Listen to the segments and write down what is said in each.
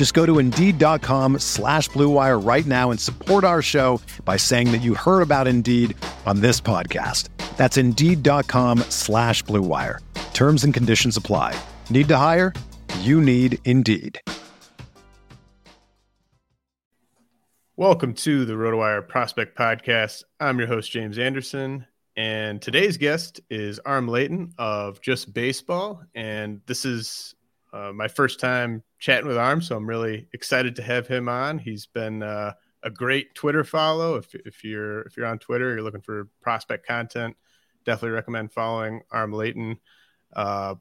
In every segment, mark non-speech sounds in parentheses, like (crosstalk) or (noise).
Just go to Indeed.com slash BlueWire right now and support our show by saying that you heard about Indeed on this podcast. That's Indeed.com slash BlueWire. Terms and conditions apply. Need to hire? You need Indeed. Welcome to the RotoWire Prospect Podcast. I'm your host, James Anderson, and today's guest is Aram Leighton of Just Baseball. And this is uh, my first time chatting with Aram. so I'm really excited to have him on. He's been uh, a great Twitter follow. If, if you're if you're on Twitter, you're looking for prospect content, definitely recommend following Aram Leighton. Uh,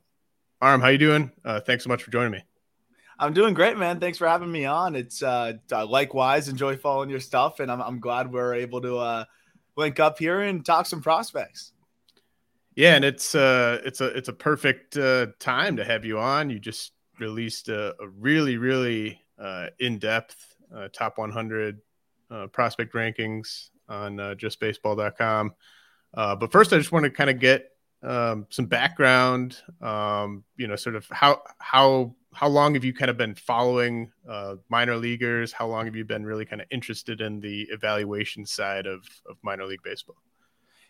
Aram, how you doing? Uh, thanks so much for joining me. I'm doing great, man. Thanks for having me on. It's uh, likewise enjoy following your stuff, and I'm, I'm glad we're able to uh, link up here and talk some prospects. Yeah, and it's uh, it's a it's a perfect uh, time to have you on. You just released a, a really really uh, in depth uh, top 100 uh, prospect rankings on uh, justbaseball.com. Uh, but first, I just want to kind of get um, some background. Um, you know, sort of how how how long have you kind of been following uh, minor leaguers? How long have you been really kind of interested in the evaluation side of, of minor league baseball?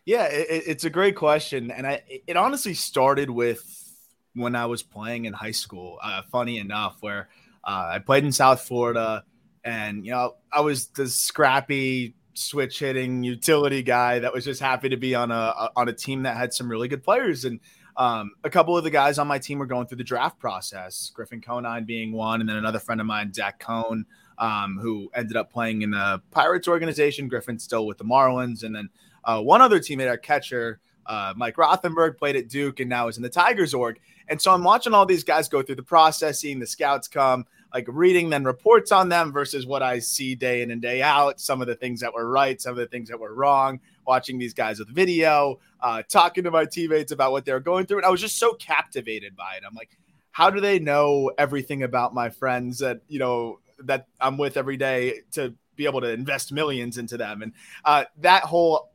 Yeah, it, it's a great question, and I it honestly started with when I was playing in high school. Uh, funny enough, where uh, I played in South Florida, and you know I was the scrappy switch hitting utility guy that was just happy to be on a on a team that had some really good players and um, a couple of the guys on my team were going through the draft process, Griffin Conine being one, and then another friend of mine, Zach Cohn, um, who ended up playing in the Pirates organization. Griffin still with the Marlins. And then uh, one other teammate, our catcher, uh, Mike Rothenberg, played at Duke and now is in the Tigers org. And so I'm watching all these guys go through the process, seeing the scouts come, like reading then reports on them versus what I see day in and day out. Some of the things that were right, some of the things that were wrong watching these guys with video, uh, talking to my teammates about what they're going through. And I was just so captivated by it. I'm like, how do they know everything about my friends that, you know, that I'm with every day to be able to invest millions into them? And uh, that whole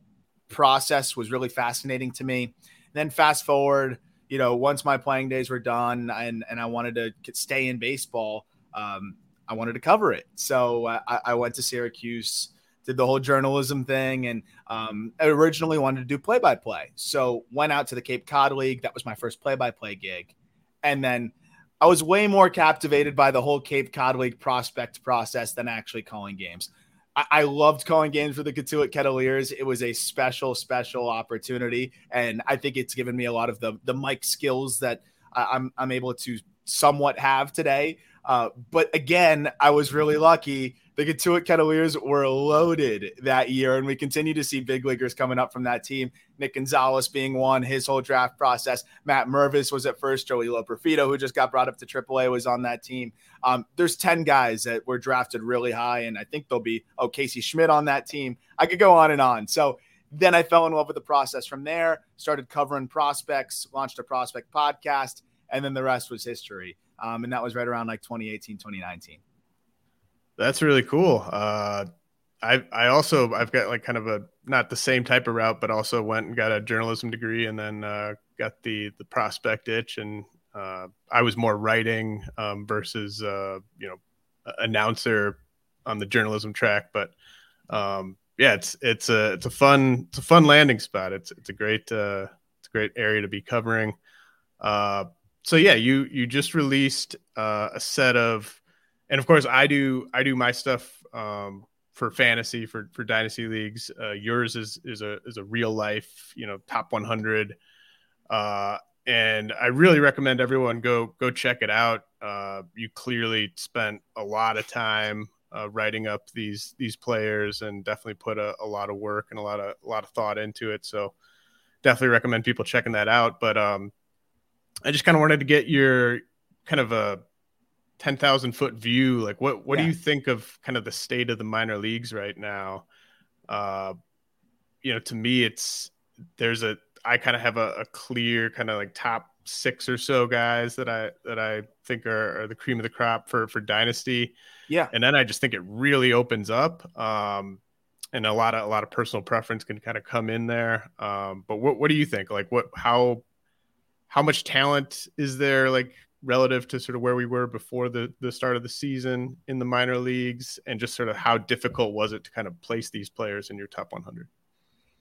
process was really fascinating to me. Then fast forward, you know, once my playing days were done and, and I wanted to stay in baseball, um, I wanted to cover it. So uh, I, I went to Syracuse did the whole journalism thing and um, I originally wanted to do play by play. So went out to the Cape Cod League. That was my first play by play gig. And then I was way more captivated by the whole Cape Cod League prospect process than actually calling games. I, loved calling games for the Cotuit Kettleers. It was a special, special opportunity. And I think it's given me a lot of the, the mic skills that I, I'm, I'm able to somewhat have today. Uh, but again, I was really lucky the Cotuit Kettleers were loaded that year, and we continue to see big leaguers coming up from that team. Nick Gonzalez being one, his whole draft process. Matt Mervis was at first. Joey Loperfido, who just got brought up to AAA, was on that team. Um, there's 10 guys that were drafted really high, and I think there'll be, oh, Casey Schmitt on that team. I could go on and on. So then I fell in love with the process from there, started covering prospects, launched a prospect podcast, and then the rest was history. Um, and that was right around like 2018, 2019. That's really cool. Uh, I I also I've got like kind of a not the same type of route, but also went and got a journalism degree, and then uh, got the the prospect itch, and uh, I was more writing um, versus uh, you know announcer on the journalism track, but um, yeah, it's it's a it's a fun it's a fun landing spot. It's it's a great uh, it's a great area to be covering. Uh, so yeah, you you just released uh, a set of and of course I do I do my stuff um, for fantasy for for dynasty leagues. Uh, yours is is a is a real life, you know, top 100. Uh, and I really recommend everyone go go check it out. Uh, you clearly spent a lot of time uh, writing up these these players and definitely put a, a, lot of work and a lot of a lot of thought into it. So definitely recommend people checking that out. But um, I just kind of wanted to get your kind of a ten thousand foot view. Like, what what yeah. do you think of kind of the state of the minor leagues right now? Uh, you know, to me, it's there's a I kind of have a, a clear kind of like top six or so guys that I that I think are, are, the cream of the crop for for dynasty. Yeah, and then I just think it really opens up, um, and a lot of a lot of personal preference can kind of come in there. Um, but what what do you think? Like, what how how much talent is there? Like relative to sort of where we were before the the start of the season in the minor leagues, and just sort of how difficult was it to kind of place these players in your top 100?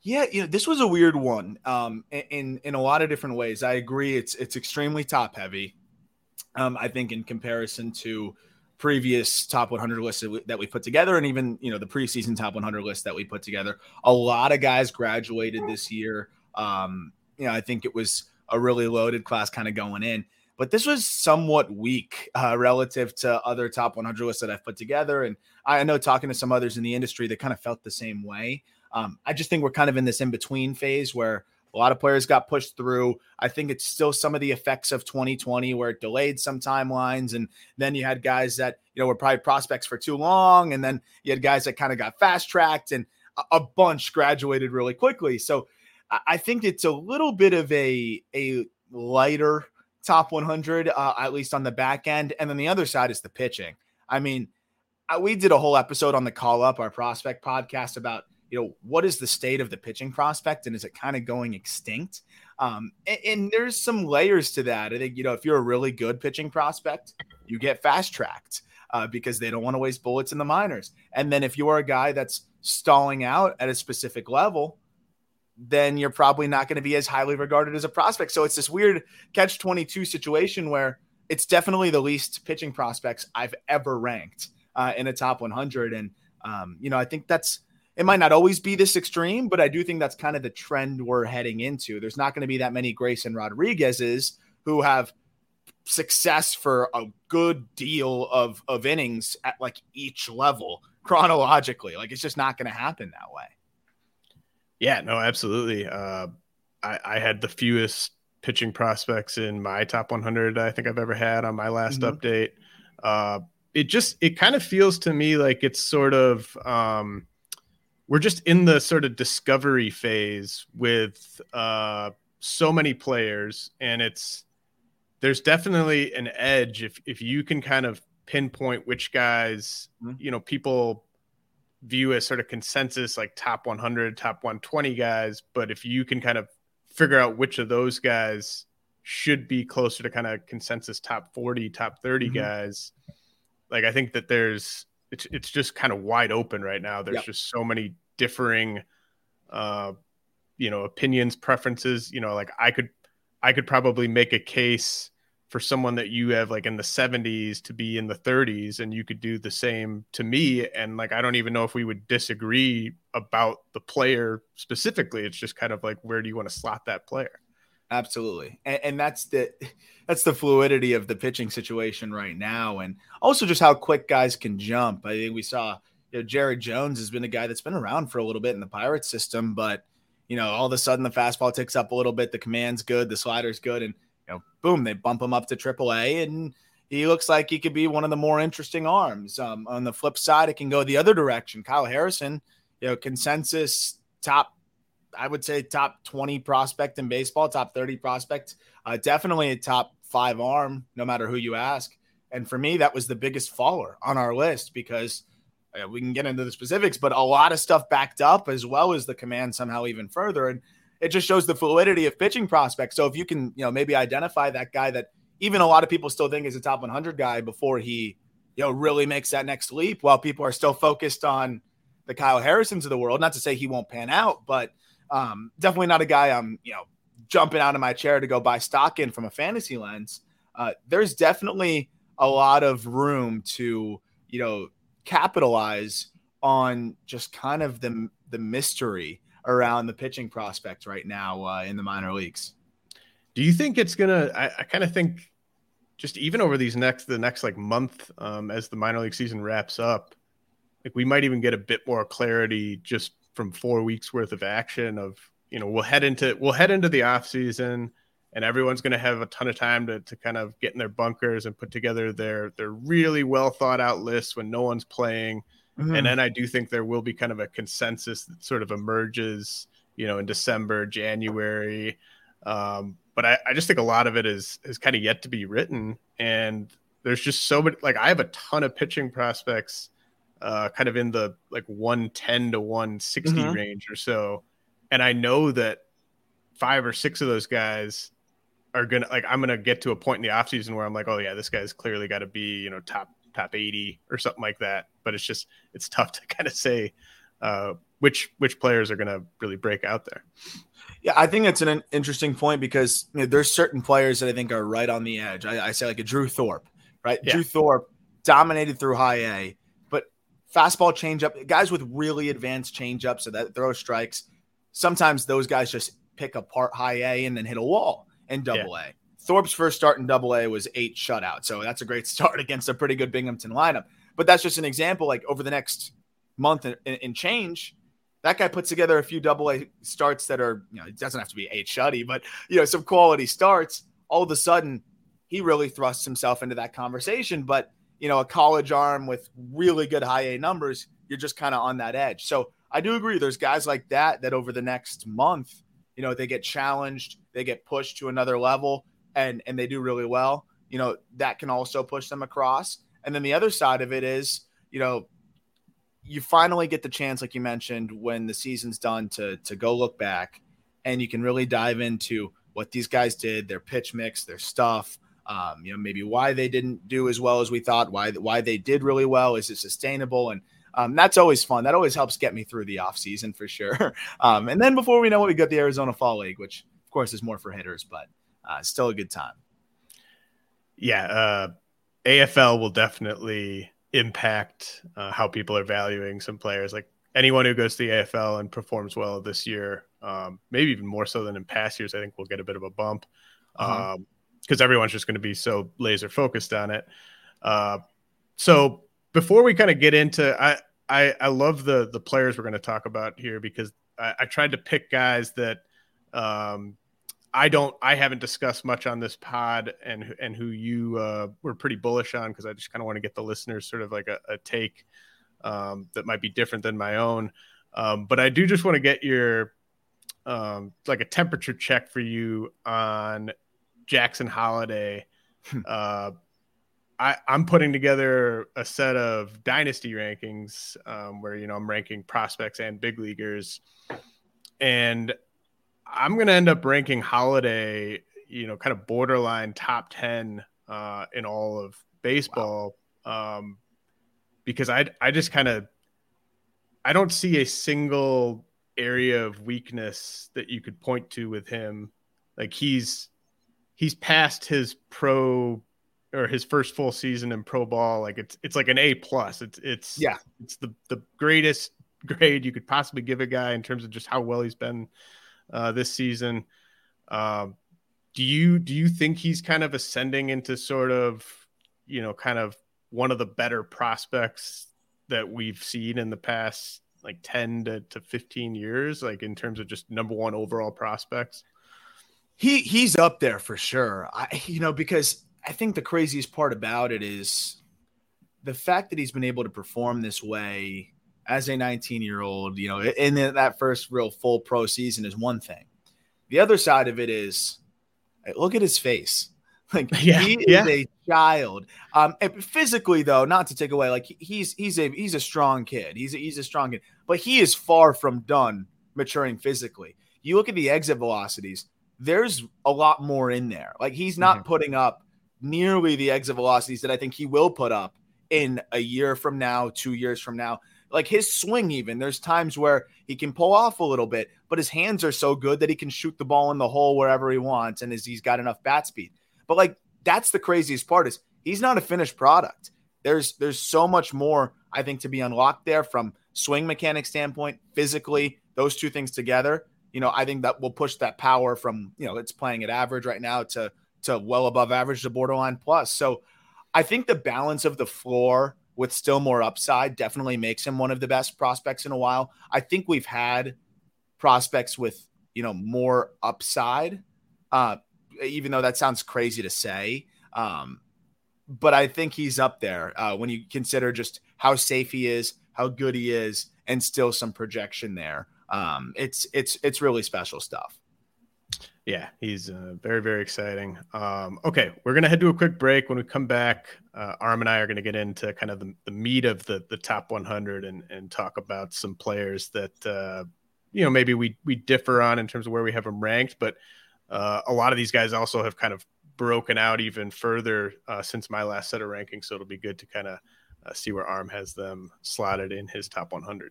Yeah, you know, this was a weird one um, in in a lot of different ways. I agree, it's it's extremely top heavy. Um, I think in comparison to previous top 100 lists that we put together, and even you know the preseason top 100 list that we put together, a lot of guys graduated this year. Um, you know, I think it was a really loaded class kind of going in, but this was somewhat weak uh, relative to other top 100 lists that I've put together. And I know talking to some others in the industry that kind of felt the same way. Um, I just think we're kind of in this in between phase where a lot of players got pushed through. I think it's still some of the effects of 2020 where it delayed some timelines. And then you had guys that, you know, were probably prospects for too long. And then you had guys that kind of got fast tracked and a, bunch graduated really quickly. So I think it's a little bit of a, a lighter top 100, uh, at least on the back end. And then the other side is the pitching. I mean, we did a whole episode on the call up, our prospect podcast about you know, what is the state of the pitching prospect and is it kind of going extinct? Um, and, and, there's some layers to that. I think, you know, if you're a really good pitching prospect, you get fast tracked uh, because they don't want to waste bullets in the minors. And then if you're a guy that's stalling out at a specific level, then you're probably not going to be as highly regarded as a prospect. So it's this weird catch 22 situation where it's definitely the least pitching prospects I've ever ranked uh, in a top 100. And, um, you know, I think that's it might not always be this extreme, but I do think that's kind of the trend we're heading into. There's not going to be that many Grayson Rodriguez's who have success for a good deal of of innings at like each level chronologically. Like it's just not going to happen that way. Yeah, no, absolutely. Uh, I, I had the fewest pitching prospects in my top 100 I think I've ever had on my last mm-hmm. update. Uh, it just it kind of feels to me like it's sort of um, we're just in the sort of discovery phase with uh, so many players, and it's there's definitely an edge if if you can kind of pinpoint which guys mm-hmm. you know people view as sort of consensus like top 100 top 120 guys but if you can kind of figure out which of those guys should be closer to kind of consensus top 40 top 30 mm-hmm. guys like i think that there's it's it's just kind of wide open right now. There's yep. just so many differing uh you know opinions, preferences. You know, like I could I could probably make a case for someone that you have like in the 70s to be in the 30s and you could do the same to me and like I don't even know if we would disagree about the player specifically. It's just kind of like where do you want to slot that player? Absolutely, and, and, that's the (laughs) that's the fluidity of the pitching situation right now, and also just how quick guys can jump. I think we saw you know, Jared Jones has been a guy that's been around for a little bit in the Pirates system, but you know all of a sudden the fastball ticks up a little bit, the command's good, the slider's good, and you know boom they bump him up to AAA, and he looks like he could be one of the more interesting arms. Um, on the flip side, it can go the other direction. Kyle Harrison, you know, consensus top I would say top 20 prospect in baseball, top 30 prospect, uh, definitely a top five arm, no matter who you ask. And for me, that was the biggest faller on our list because uh, we can get into the specifics, but a lot of stuff backed up as well as the command somehow even further. And it just shows the fluidity of pitching prospects. So if you can, you know, maybe identify that guy that even a lot of people still think is a top 100 guy before he, you know, really makes that next leap while people are still focused on the Kyle Harrisons of the world. Not to say he won't pan out, but – um, definitely not a guy I'm, you know, jumping out of my chair to go buy stock in from a fantasy lens. Uh, there's definitely a lot of room to, you know, capitalize on just kind of the the mystery around the pitching prospect right now uh, in the minor leagues. Do you think it's gonna? I, I kind of think just even over these next the next like month um, as the minor league season wraps up, like we might even get a bit more clarity just from four weeks worth of action of you know we'll head into we'll head into the off season and everyone's going to have a ton of time to, to kind of get in their bunkers and put together their their really well thought out lists when no one's playing mm-hmm. and then i do think there will be kind of a consensus that sort of emerges you know in december january um, but I, I just think a lot of it is is kind of yet to be written and there's just so many like i have a ton of pitching prospects uh, kind of in the like 110 to 160 mm-hmm. range or so. And I know that five or six of those guys are gonna like I'm gonna get to a point in the offseason where I'm like, oh yeah, this guy's clearly got to be you know top top 80 or something like that. But it's just it's tough to (laughs) kind of say uh, which which players are gonna really break out there. Yeah, I think it's an interesting point because you know, there's certain players that I think are right on the edge. I, I say like a Drew Thorpe, right? Yeah. Drew Thorpe dominated through high A but fastball changeup, guys with really advanced changeups so that throw strikes. Sometimes those guys just pick apart high A and then hit a wall in double yeah. A. Thorpe's first start in double A was eight shutout. So that's a great (laughs) start against a pretty good Binghamton lineup. But that's just an example. Like over the next month and, change, that guy puts together a few double A starts that are, you know, it doesn't have to be eight shutty, but, you know, some quality starts. All of a sudden, he really thrusts himself into that conversation. But you know, a college arm with really good high A numbers, you're just kind of on that edge. So I do agree. There's guys like that that over the next month, you know, they get challenged, they get pushed to another level, and and they do really well. You know, that can also push them across. And then the other side of it is, you know, you finally get the chance, like you mentioned, when the season's done, to to go look back, and you can really dive into what these guys did, their pitch mix, their stuff, um, you know, maybe why they didn't do as well as we thought, why why they did really well. Is it sustainable? And um, that's always fun. That always helps get me through the off season for sure. (laughs) Um, and then before we know it, we got the Arizona Fall League, which of course is more for hitters, but uh, still a good time. Yeah, uh, AFL will definitely impact uh, how people are valuing some players. Like anyone who goes to the AFL and performs well this year, um, maybe even more so than in past years, I think we'll get a bit of a bump. Uh-huh. Um, because everyone's just going to be so laser focused on it. Uh, so before we kind of get into, I, I, I love the the players we're going to talk about here because I, I tried to pick guys that um, I don't, I haven't discussed much on this pod, and and who you uh, were pretty bullish on because I just kind of want to get the listeners sort of like a, a take um, that might be different than my own. Um, but I do just want to get your um, like a temperature check for you on Jackson Holliday. Hmm. uh, I, I'm putting together a set of dynasty rankings um, where you know I'm ranking prospects and big leaguers, and I'm going to end up ranking Holliday, you know, kind of borderline top ten uh, in all of baseball, wow. um, because I I just kind of I don't see a single area of weakness that you could point to with him. Like he's he's passed his pro or his first full season in pro ball like it's it's like an a plus it's it's yeah it's the the greatest grade you could possibly give a guy in terms of just how well he's been uh, this season um, do you do you think he's kind of ascending into sort of you know kind of one of the better prospects that we've seen in the past like 10 to, to 15 years like in terms of just number one overall prospects he he's up there for sure. I you know because I think the craziest part about it is the fact that he's been able to perform this way as a 19 year old. You know, in that first real full pro season is one thing. The other side of it is look at his face. (laughs) Like (laughs) yeah, he is yeah. a child. Um, physically though, not to take away, like he's he's a he's a strong kid. He's a, he's a strong kid, but he is far from done maturing physically. You look at the exit velocities there's a lot more in there. Like he's not mm-hmm. putting up nearly the exit velocities that I think he will put up in a year from now, two years from now. Like his swing, even there's times where he can pull off a little bit, but his hands are so good that he can shoot the ball in the hole wherever he wants, and he's got enough bat speed. But like that's the craziest part is he's not a finished product. There's there's so much more I think to be unlocked there from swing mechanic standpoint, physically, those two things together, you know, I think that will push that power from, you know, it's playing at average right now to to well above average to borderline plus. So I think the balance of the floor with still more upside definitely makes him one of the best prospects in a while. I think we've had prospects with, you know, more upside. Uh, even though that sounds crazy to say. Um, but I think he's up there uh, when you consider just how safe he is, how good he is, and still some projection there. Um, it's it's it's really special stuff. Yeah, he's uh, very very exciting. Um, okay, we're gonna head to a quick break. When we come back, uh, Aram and I are gonna get into kind of the, the meat of the the top 100 and and talk about some players that uh, you know maybe we we differ on in terms of where we have them ranked, but uh, a lot of these guys also have kind of broken out even further uh, since my last set of rankings. So it'll be good to kind of uh, see where Aram has them slotted in his top 100.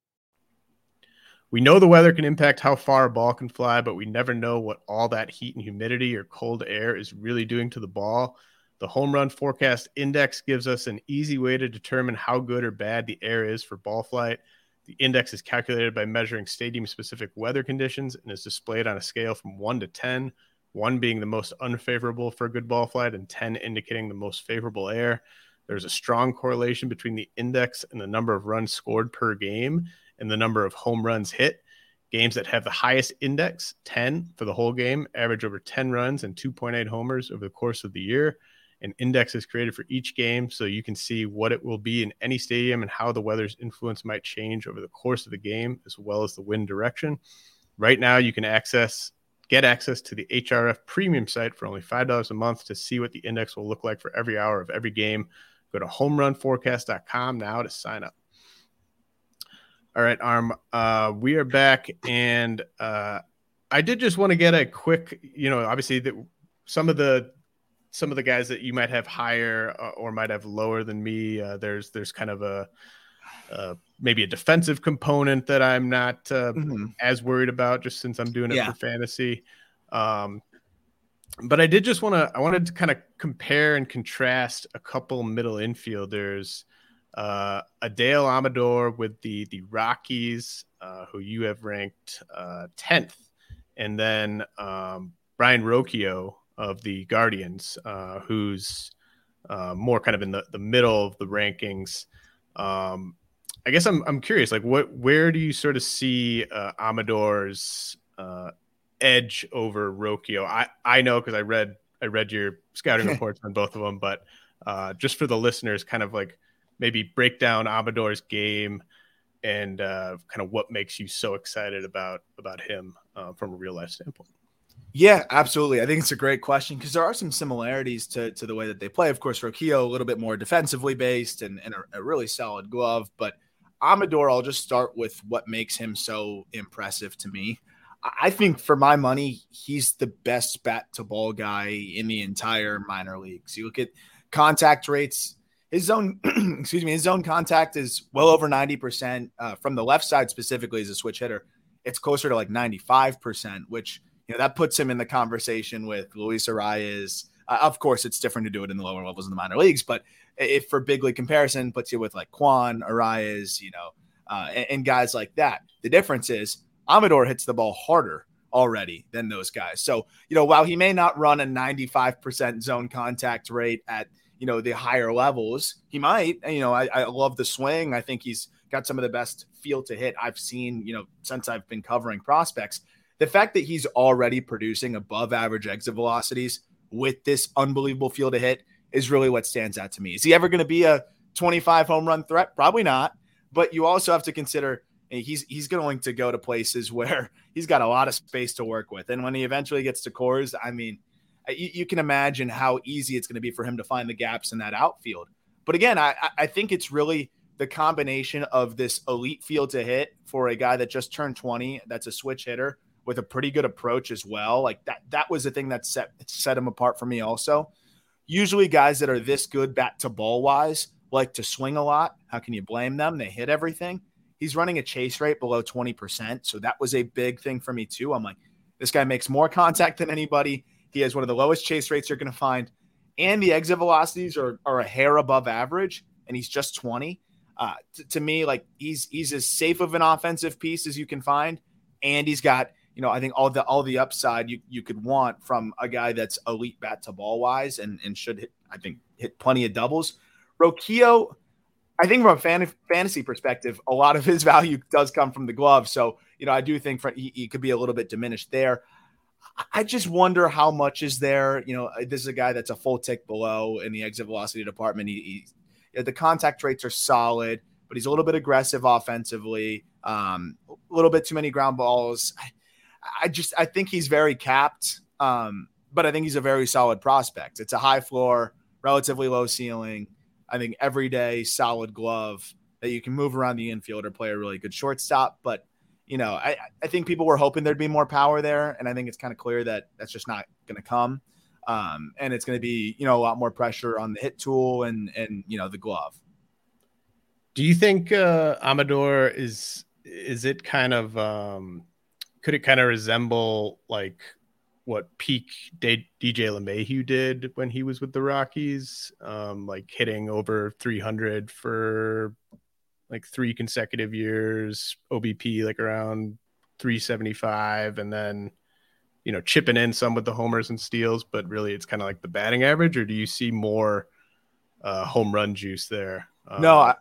We know the weather can impact how far a ball can fly, but we never know what all that heat and humidity or cold air is really doing to the ball. The Home Run Forecast Index gives us an easy way to determine how good or bad the air is for ball flight. The index is calculated by measuring stadium specific weather conditions and is displayed on a scale from 1 to 10, 1 being the most unfavorable for a good ball flight and 10 indicating the most favorable air. There's a strong correlation between the index and the number of runs scored per game and the number of home runs hit. Games that have the highest index, 10 for the whole game, average over 10 runs and 2.8 homers over the course of the year. An index is created for each game so you can see what it will be in any stadium and how the weather's influence might change over the course of the game, as well as the wind direction. Right now, you can access get access to the HRF premium site for only $5 a month to see what the index will look like for every hour of every game. Go to homerunforecast.com now to sign up. All right, Aram. Uh, we are back, and uh, I did just want to get a quick, you know, obviously that some of the some of the guys that you might have higher uh, or might have lower than me. Uh, there's there's kind of a uh, maybe a defensive component that I'm not uh, Mm-hmm. as worried about just since I'm doing it Yeah. for fantasy. Um, but I did just want to, I wanted to kind of compare and contrast a couple middle infielders. Uh, Adael Amador with the the Rockies, uh, who you have ranked uh, 10th, and then um, Brayan Rocchio of the Guardians, uh, who's uh, more kind of in the, the middle of the rankings. Um, I guess I'm I'm curious, like what where do you sort of see uh, Amador's uh, edge over Rocchio? I I know because I read I read your scouting (laughs) reports on both of them, but uh, just for the listeners, kind of like maybe break down Amador's game and uh, kind of what makes you so excited about about him uh, from a real life standpoint. Yeah, absolutely. I think it's a great question because there are some similarities to, to the way that they play. Of course, Rocchio a little bit more defensively based and, and a, a really solid glove. But Amador, I'll just start with what makes him so impressive to me. I- I think for my money, he's the best bat to ball guy in the entire minor leagues. You look at contact rates, his zone, (clears throat) excuse me, his zone contact is well over 90%. Uh, from the left side specifically as a switch hitter, it's closer to like 95%, which you know that puts him in the conversation with Luis Arraez. Uh, of course, it's different to do it in the lower levels in the minor leagues, but if for big league comparison, puts you with like Kwan, Arraez, you know, uh, and, and guys like that. The difference is Amador hits the ball harder already than those guys. So you know, while he may not run a 95% zone contact rate at you know the higher levels, he might. You know, I, I love the swing. I think he's got some of the best feel to hit I've seen. You know, since I've been covering prospects the fact that he's already producing above average exit velocities with this unbelievable feel to hit is really what stands out to me. Is he ever going to be a 25 home run threat? Probably not. But you also have to consider eh, he's he's going to go to places (laughs) where he's got a lot of space to work with. And when he eventually gets to Coors, I mean, you, you can imagine how easy it's going to be for him to find the gaps in that outfield. But again, I, I think it's really the combination of this elite field to hit for a guy that just turned 20, that's a switch hitter with a pretty good approach as well. Like that, that was the thing that set set him apart for me. Also, usually guys that are this good bat to ball wise like to swing a lot. How can you blame them? They hit everything. He's running a chase rate below twenty percent, so that was a big thing for me too. I'm like, this guy makes more contact than anybody. He has one of the lowest chase rates you're going to find, and the exit velocities are are a hair above average, and he's just twenty. Uh, t- to me, like he's he's as safe of an offensive piece as you can find, and he's got you know, I think all the all the upside you, you could want from a guy that's elite bat to ball wise and and should hit, I think hit plenty of doubles. Rocchio, I think from a fan, fantasy perspective, a lot of his value does come from the glove. So you know, I do think for, he, he could be a little bit diminished there. I just wonder how much is there. You know, this is a guy that's a full tick below in the exit velocity department. He, he the contact rates are solid, but he's a little bit aggressive offensively. Um, a little bit too many ground balls. I, I just I think he's very capped, um, but I think he's a very solid prospect. It's a high floor, relatively low ceiling. I think everyday solid glove that you can move around the infield or play a really good shortstop. But you know, I, I think people were hoping there'd be more power there, and I think it's kind of clear that that's just not going to come. Um, and it's going to be you know a lot more pressure on the hit tool and and you know the glove. Do you think uh, Amador is is it kind of um, could it kind of resemble like what peak DJ LeMahieu did when he was with the Rockies, um, like hitting over 300 for like three consecutive years, OBP like around 375, and then you know chipping in some with the homers and steals, but really it's kind of like the batting average, or do you see more uh, home run juice there? Um, no, I,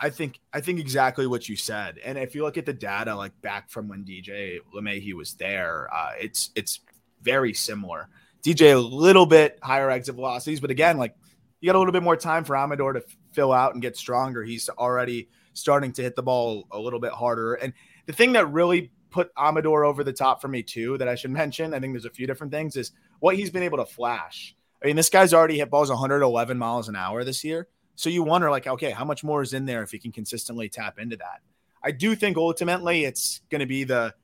I think I think exactly what you said. And if you look at the data, like back from when DJ LeMahieu was there, uh, it's it's very similar. DJ a little bit higher exit velocities, but again, like you got a little bit more time for Amador to fill out and get stronger. He's already starting to hit the ball a little bit harder. And the thing that really put Amador over the top for me too, that I should (laughs) mention, I think there's a few different things, is what he's been able to flash. I mean, this guy's already hit balls 111 miles an hour this year. So you wonder, like, okay, how much more is in there if he can consistently tap into that? I do think ultimately it's going to be the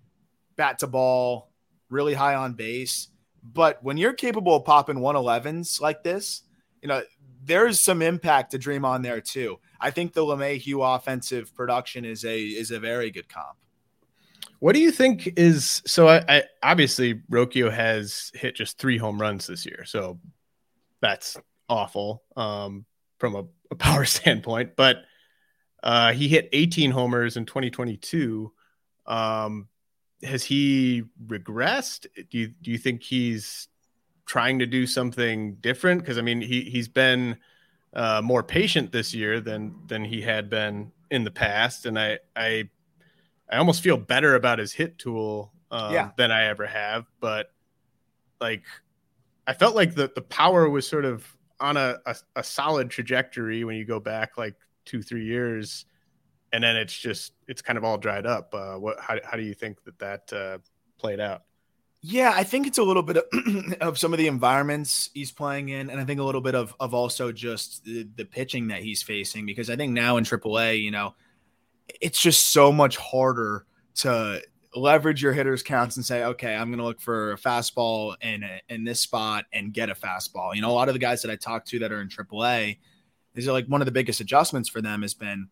bat to ball, really high on base. But when you're capable of popping 111s like this, you know, there's some impact to dream on there too. I think the LeMahieu offensive production is a is a very good comp. What do you think is so? I, I obviously Rocchio has hit just three home runs this year, so that's awful um, from a, a, power (laughs) standpoint. But uh, he hit 18 homers in 2022. Um, has he regressed? Do you do you think he's trying to do something different? Because I mean, he he's been uh, more patient this year than than he had been in the past, and I I I almost feel better about his hit tool um, yeah. than I ever have. But like, I felt like the the power was sort of on a, a, a solid trajectory when you go back like two three years, and then it's just it's kind of all dried up. Uh, what how how do you think that that uh, played out? Yeah, I think it's a little bit of, (clears throat) of, some of the environments he's playing in, and I think a little bit of of also just the, the pitching that he's facing. Because I think now in AAA, you know, it's just so much harder to leverage your hitters counts and say, okay, I'm going to look for a fastball in in this spot and get a fastball. You know, a lot of the guys that I talk to that are in AAA, is like one of the biggest adjustments for them has been,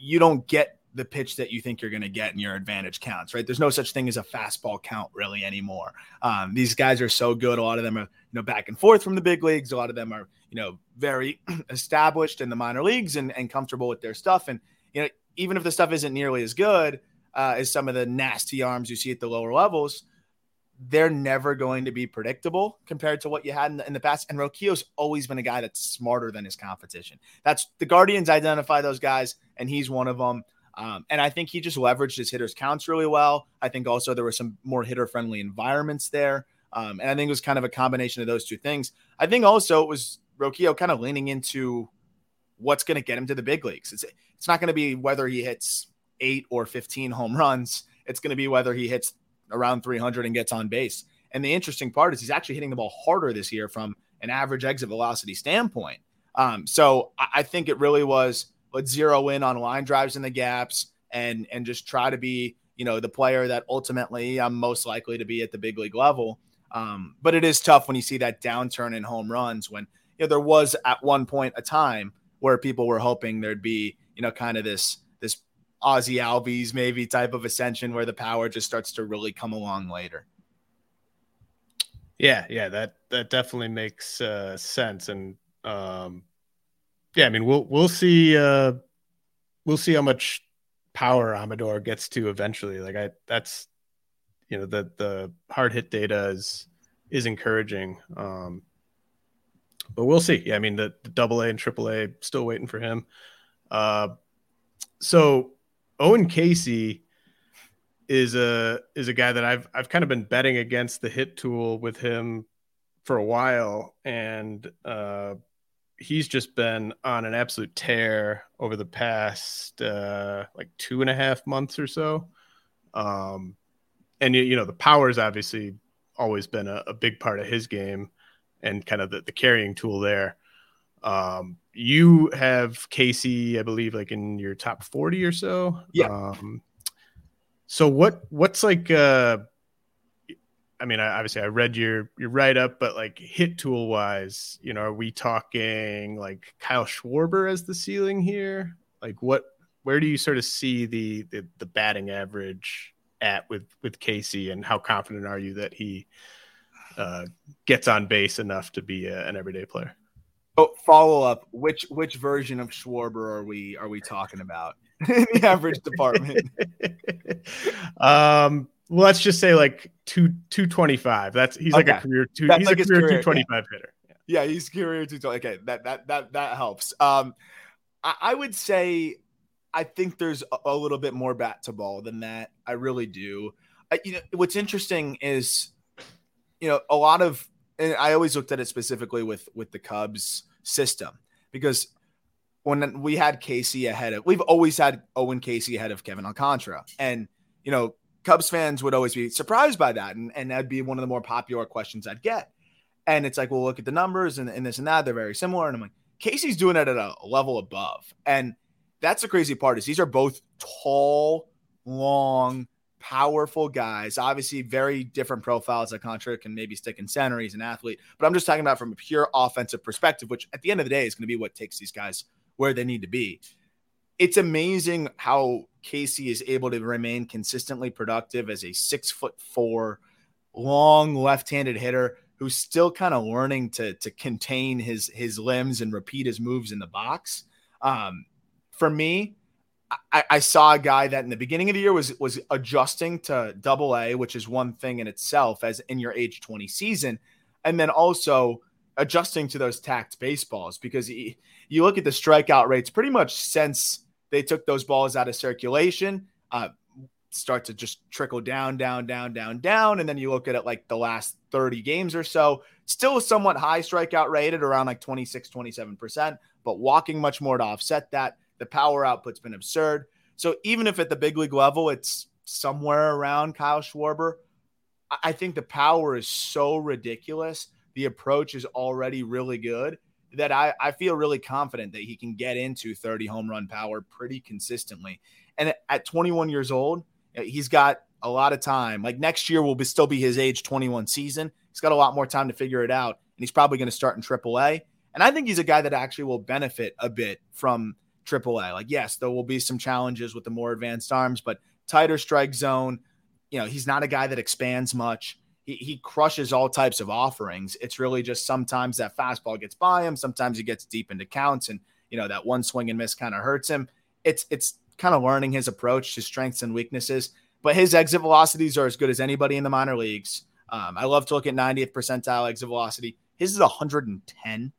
you don't get the pitch that you think you're going to get in your advantage counts, right? There's no such thing as a fastball count really anymore. Um, these guys are so good. A lot of them are, you know, back and forth from the big leagues. A lot of them are, you know, very (clears throat) established in the minor leagues and, and comfortable with their stuff. And, you know, even if the stuff isn't nearly as good uh, as some of the nasty arms you see at the lower levels, they're never going to be predictable compared to what you had in the, in the past. And Rocchio's always been a guy that's smarter than his competition. That's the Guardians identify those guys, and he's one of them. Um, and I think he just leveraged his hitters counts really well. I think also there were some more hitter friendly environments there. Um, and I think it was kind of a combination of those two things. I think also it was Rocchio kind of leaning into what's going to get him to the big leagues. It's it's not going to be whether he hits eight or 15 home runs. It's going to be whether he hits around 300 and gets on base. And the interesting part is he's actually hitting the ball harder this year from an average exit velocity standpoint. Um, so I, I think it really was let's zero in on line drives in the gaps and and just try to be you know the player that ultimately I'm most likely to be at the big league level. Um, but it is tough when you see that downturn in home runs when you know there was at one point a time where people were hoping there'd be you know kind of this this Ozzie Albies maybe type of ascension where the power just starts to really come along later. Yeah, yeah, that that definitely makes uh, sense, and um, yeah, I mean we'll we'll see uh, we'll see how much power Amador gets to eventually. Like I, that's you know the the hard hit data is is encouraging, um, but we'll see. Yeah, I mean the, the double A and triple A still waiting for him. Uh, so Owen Caissie is a is a guy that I've I've kind of been betting against the hit tool with him for a while, and uh, he's just been on an absolute tear over the past uh, like two and a half months or so. Um, and you, you know the power's obviously always been a, a big part of his game and kind of the, the carrying tool there. Um, you have Caissie, I believe, like in your top 40 or so. Yeah. Um, so what, what's like, uh, I mean, I, obviously I read your, your write up, but like hit tool wise, you know, are we talking like Kyle Schwarber as the ceiling here? Like what, where do you sort of see the, the, the batting average at with, with Caissie, and how confident are you that he, uh, gets on base enough to be a, an everyday player? Oh, follow up. Which which version of Schwarber are we are we talking about (laughs) in the average department? (laughs) um, well, let's just say like two two twenty five. That's he's okay. like a career two. That's he's like a career, two twenty five yeah. hitter. Yeah. yeah, he's career two twenty. Okay, that that that that helps. Um, I, I would say I think there's a, a, little bit more bat to ball than that. I really do. I, you know, what's interesting is, you know, a lot of, and I always looked at it specifically with with the Cubs system because when we had Caissie ahead of, we've always had Owen Caissie ahead of Kevin Alcantara. And, you know, Cubs fans would always be surprised by that. And, and that'd be one of the more popular questions I'd get. And it's like, well, look at the numbers and, and this and that. They're very similar. And I'm like, Caissie's doing it at a level above. And that's the crazy part is these are both tall, long, powerful guys. Obviously, very different profiles. Like Contra can maybe stick in center. He's an athlete, but I'm just talking about from a pure offensive perspective, which at the end of the day is going to be what takes these guys where they need to be. It's amazing how Caissie is able to remain consistently productive as a six foot four, long left-handed hitter who's still kind of learning to to contain his his limbs and repeat his moves in the box. Um, for me, I, I, saw a guy that in the beginning of the year was was adjusting to double A, which is one thing in itself as in your age 20 season, and then also adjusting to those tacked baseballs because he, you look at the strikeout rates pretty much since they took those balls out of circulation, uh, start to just trickle down, down, down, down, down, and then you look at it like the last 30 games or so, still somewhat high strikeout rated around like 26, 27 percent, but walking much more to offset that the power output's been absurd. So even if at the big league level it's somewhere around Kyle Schwarber, I think the power is so ridiculous. The approach is already really good that I, I feel really confident that he can get into 30 home run power pretty consistently. And at 21 years old, eh, he's got a lot of time. Like next year will be, still be his age 21 season. He's got a lot more time to figure it out. And he's probably going to start in AAA. And I think he's a guy that actually will benefit a bit from AAA. Like, yes, there will be some challenges with the more advanced arms, but tighter strike zone. You know, he's not a guy that expands much. He, he crushes all types of offerings. It's really just sometimes that fastball gets by him. Sometimes he gets deep into counts, and you know that one swing and miss kind of hurts him. It's it's kind of learning his approach his strengths and weaknesses. But his exit velocities are as good as anybody in the minor leagues. Um, I love to look at 90th percentile exit velocity. His is 110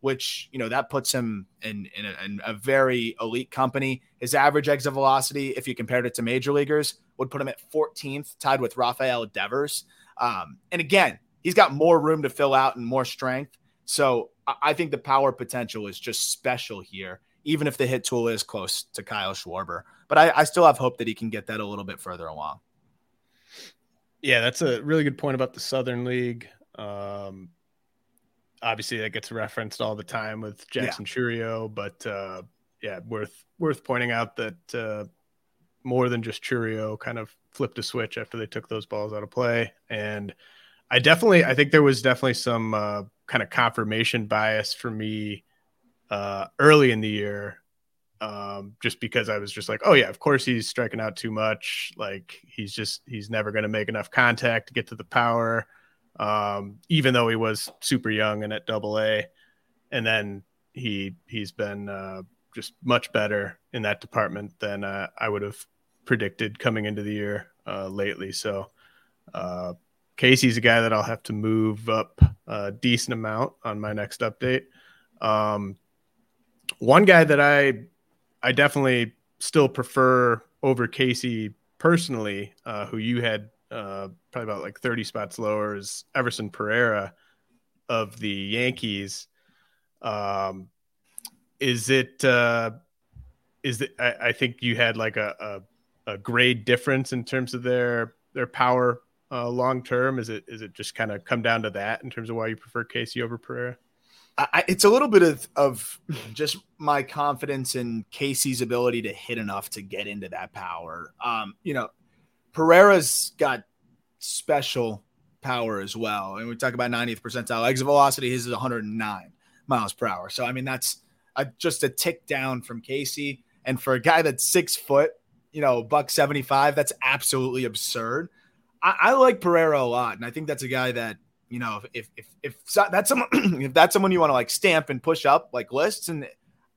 which you know that puts him in in a, in a, very elite company. His average exit velocity, if you compared it to major leaguers, would put him at 14th, tied with Rafael Devers. Um, and again, he's got more room to fill out and more strength. So I think the power potential is just special here, even if the hit tool is close to Kyle Schwarber. But I, I still have hope that he can get that a little bit further along. Yeah, that's a really good point about the Southern League. Um, obviously that gets referenced all the time with Jackson yeah. Chourio, but uh, yeah, worth worth pointing out that uh, more than just Chourio kind of flipped a switch after they took those balls out of play, and I definitely I think there was definitely some uh, kind of confirmation bias for me uh, early in the year. Um, just because I was just like, oh yeah, of course he's striking out too much. Like he's just he's never going to make enough contact to get to the power um, even though he was super young and at double A. And then he he's been uh, just much better in that department than uh, I would have predicted coming into the year uh, lately. So uh, Caissie's a guy that I'll have to move up a decent amount on my next update. Um, one guy that I I definitely still prefer over Caissie personally, uh, who you had uh, probably about like 30 spots lower is Everson Pereira of the Yankees. Um, is it, uh, is it, I, I think you had like a, a, a, grade difference in terms of their, their power uh, long term. Is it, is it just kind of come down to that in terms of why you prefer Caissie over Pereira? I, it's a little bit of, of just my confidence in Caissie's ability to hit enough to get into that power. Um, you know, Pereira's got special power as well. And we talk about 90th percentile exit velocity. His is 109 miles per hour. So, I mean, that's a, just a tick down from Caissie. And for a guy that's six foot, you know, buck 75, that's absolutely absurd. I, I like Pereira a lot. And I think that's a guy that, you know, if, if, if, if that's someone, (clears throat) if that's someone you want to like stamp and push up like lists, and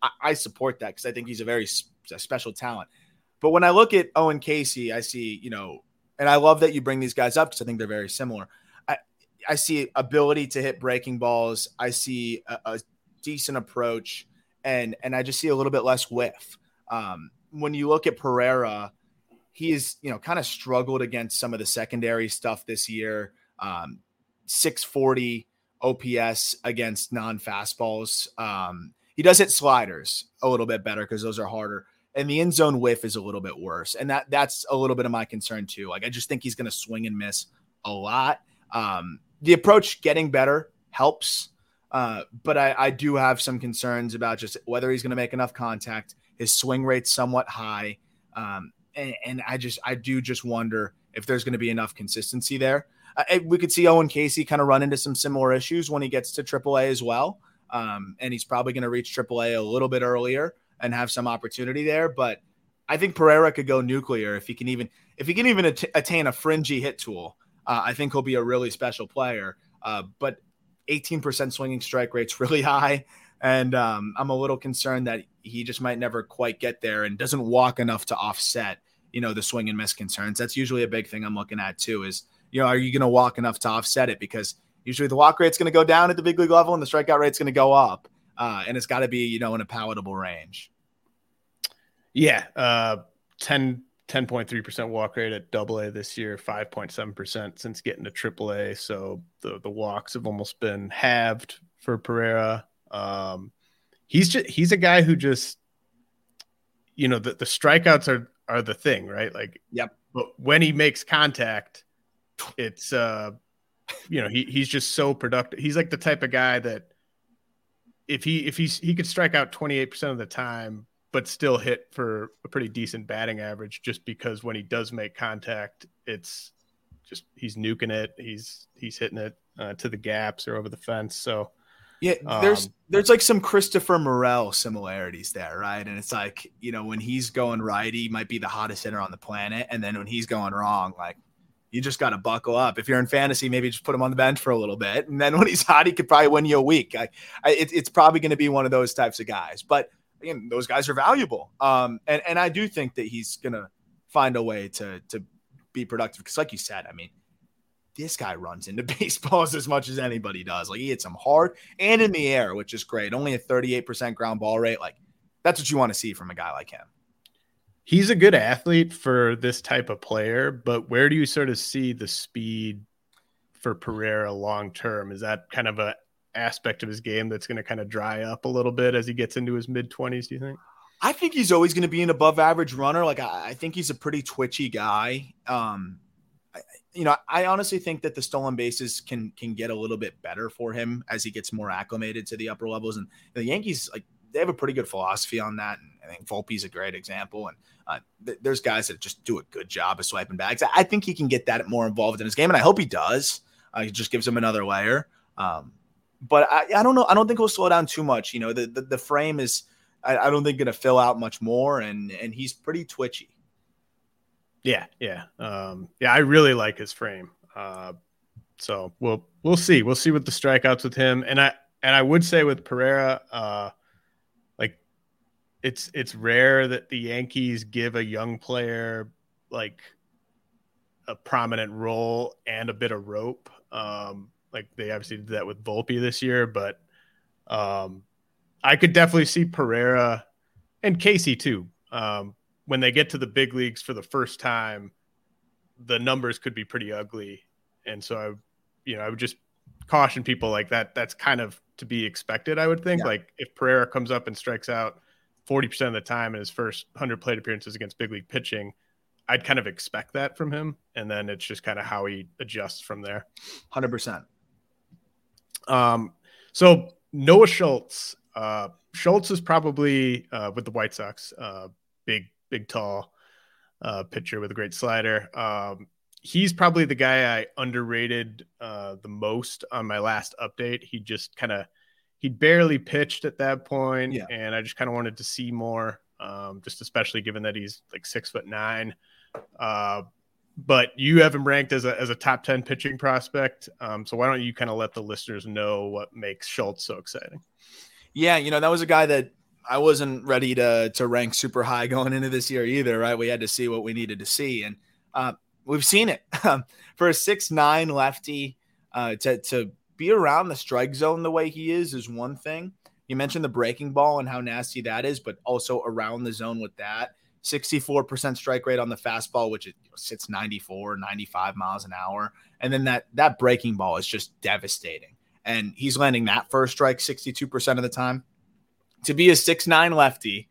I, I support that because I think he's a very a special talent. But when I look at Owen Caissie, I see, you know, and I love that you bring these guys up because I think they're very similar. I, I see ability to hit breaking balls. I see a, a decent approach, and and I just see a little bit less whiff. Um, when you look at Pereira, he is you know kind of struggled against some of the secondary stuff this year. Um, 640 OPS against non fastballs. Um, he does hit sliders a little bit better because those are harder and the in zone whiff is a little bit worse. And that that's a little bit of my concern too. Like I just think he's going to swing and miss a lot. Um, the approach getting better helps, uh, but I, I do have some concerns about just whether he's going to make enough contact. His swing rate's somewhat high, um, and, and I just I do just wonder if there's going to be enough consistency there. Uh, we could see Owen Caissie kind of run into some similar issues when he gets to AAA as well, um, and he's probably going to reach AAA a little bit earlier and have some opportunity there. But I think Pereira could go nuclear if he can even if he can even at- attain a fringy hit tool. Uh, I think he'll be a really special player. Uh, but 18% swinging strike rate's (laughs) really high. And um, I'm a little concerned that he just might never quite get there and doesn't walk enough to offset, you know, the swing and miss concerns. That's usually a big thing I'm looking at too. Is you know, are you going to walk enough to offset it? Because usually the walk rate's going to go down at the big league level and the strikeout rate's going to go up, uh, and it's got to be you know in a palatable range. Yeah, uh, 10 10.3% walk rate at double A this year, 5.7% since getting to triple A. So the, the walks have almost been halved for Pereira. Um, he's just, he's a guy who just, you know, the, the strikeouts are, are the thing, right? Like, yep. But when he makes contact, it's, uh, you know, he, he's just so productive. He's like the type of guy that if he, if he's, he could strike out 28% of the time, but still hit for a pretty decent batting average just because when he does make contact, it's just he's nuking it. He's he's hitting it uh, to the gaps or over the fence. So yeah, there's um, there's like some Christopher Morel similarities there, right? And it's like you know when he's going right, he might be the hottest hitter on the planet, and then when he's going wrong, like you just got to buckle up. If you're in fantasy, maybe just put him on the bench for a little bit, and then (laughs) when he's hot, he could probably win you a week. I, I, it, it's probably going to be one of those types of guys, but again, those guys are valuable. Um, and and I do think that he's gonna find a way to to be productive because, like you said, I mean, this guy runs into (laughs) baseballs as much as anybody does. Like he hits them hard and in the air, which is great. Only a 38% ground ball rate. Like that's what you want to see from a guy like him. He's a good athlete for this type of player, but where do you sort of see the speed for Pereira long term? Is that kind of a aspect of his game that's going to kind of dry up a little bit as he gets into his mid 20s, do you think? I think he's always going to be an above average runner. Like I, I think he's a pretty twitchy guy. Um, you know, I honestly think that the stolen bases can can get a little bit better for him as he gets more acclimated to the upper levels. And the Yankees, like they have a pretty good philosophy on that. And I think Volpe's a great example. And uh, th- there's guys that just do a good job of swiping bags. I, think he can get that more involved in his game, and I hope he does. Uh, he just gives him another layer. Um, but I, I don't know. I don't think he'll slow down too much. You know, the the, the frame is I, I don't think going to fill out much more, and and he's pretty twitchy. Yeah, yeah, um, yeah. I really like his frame. Uh, so we'll we'll see. We'll see what the strikeouts with him. And I and I would say with Pereira, uh, like it's it's rare that the Yankees give a young player like a prominent role and a bit of rope. Um, like they obviously did that with Volpe this year, but um, I could definitely see Pereira and Caissie too. Um, when they get to the big leagues for the first time, the numbers could be pretty ugly, and so I, you know, I would just caution people like that. That's kind of to be expected, I would think. Yeah. Like if Pereira comes up and strikes out forty percent of the time in his first hundred plate appearances against big league pitching, I'd kind of expect that from him, and then it's just kind of how he adjusts from there. Hundred percent. Um, so Noah Schultz, uh, Schultz is probably uh, with the White Sox, uh, big, big, tall uh, pitcher with a great slider. Um, he's probably the guy I underrated uh, the most on my last update. He just kind of he barely pitched at that point, yeah. and I just kind of wanted to see more. Um, just especially given that he's like six foot nine. Uh, but you have him ranked as a, as a top 10 pitching prospect. Um, so why don't you kind of let the listeners know what makes Schultz so exciting? Yeah, you know, that was a guy that I wasn't ready to to rank super high going into this year either, right? We had to see what we needed to see. And uh, we've seen it (laughs) for a six nine lefty uh, to, to be around the strike zone the way he is is one thing. You mentioned the breaking ball and how nasty that is, but also around the zone with that 64% strike rate on the fastball, which it sits 94, 95 miles an hour. And then that that breaking ball is just devastating. And he's landing that first strike 62% of the time. To be a six nine lefty,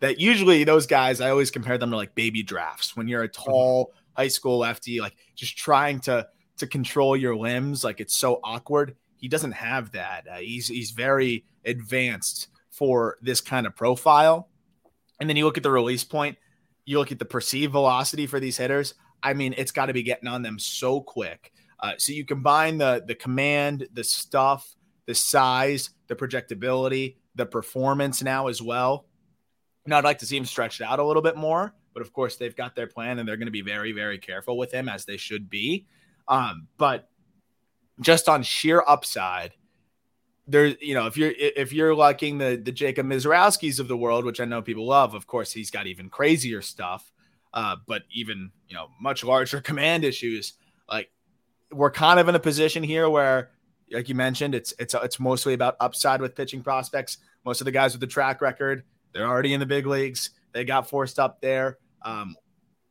that usually those guys, I always compare them to like baby drafts. When you're a mm-hmm. tall high school lefty, like just trying to to control your limbs, like it's so awkward. He doesn't have that. Uh, he's he's very advanced for this kind of profile and then you look at the release point you look at the perceived velocity for these hitters. I mean, it's got to be getting on them so quick. Uh, so you combine the the command, the stuff, the size, the projectability, the performance now as well. Now I'd like to see him stretched out a little bit more, but of course they've got their plan and they're going to be very, very careful with him as they should be. Um, but just on sheer upside, there, you know, if you're if you're liking the the Jacob Misiorowskis of the world, which I know people love, of course he's got even crazier stuff, uh, but even you know much larger (laughs) command issues. Like we're kind of in a position here where, like you mentioned, it's it's it's mostly about upside with pitching prospects. Most of the guys with the track record, they're already in the big leagues. They got forced up there. Um,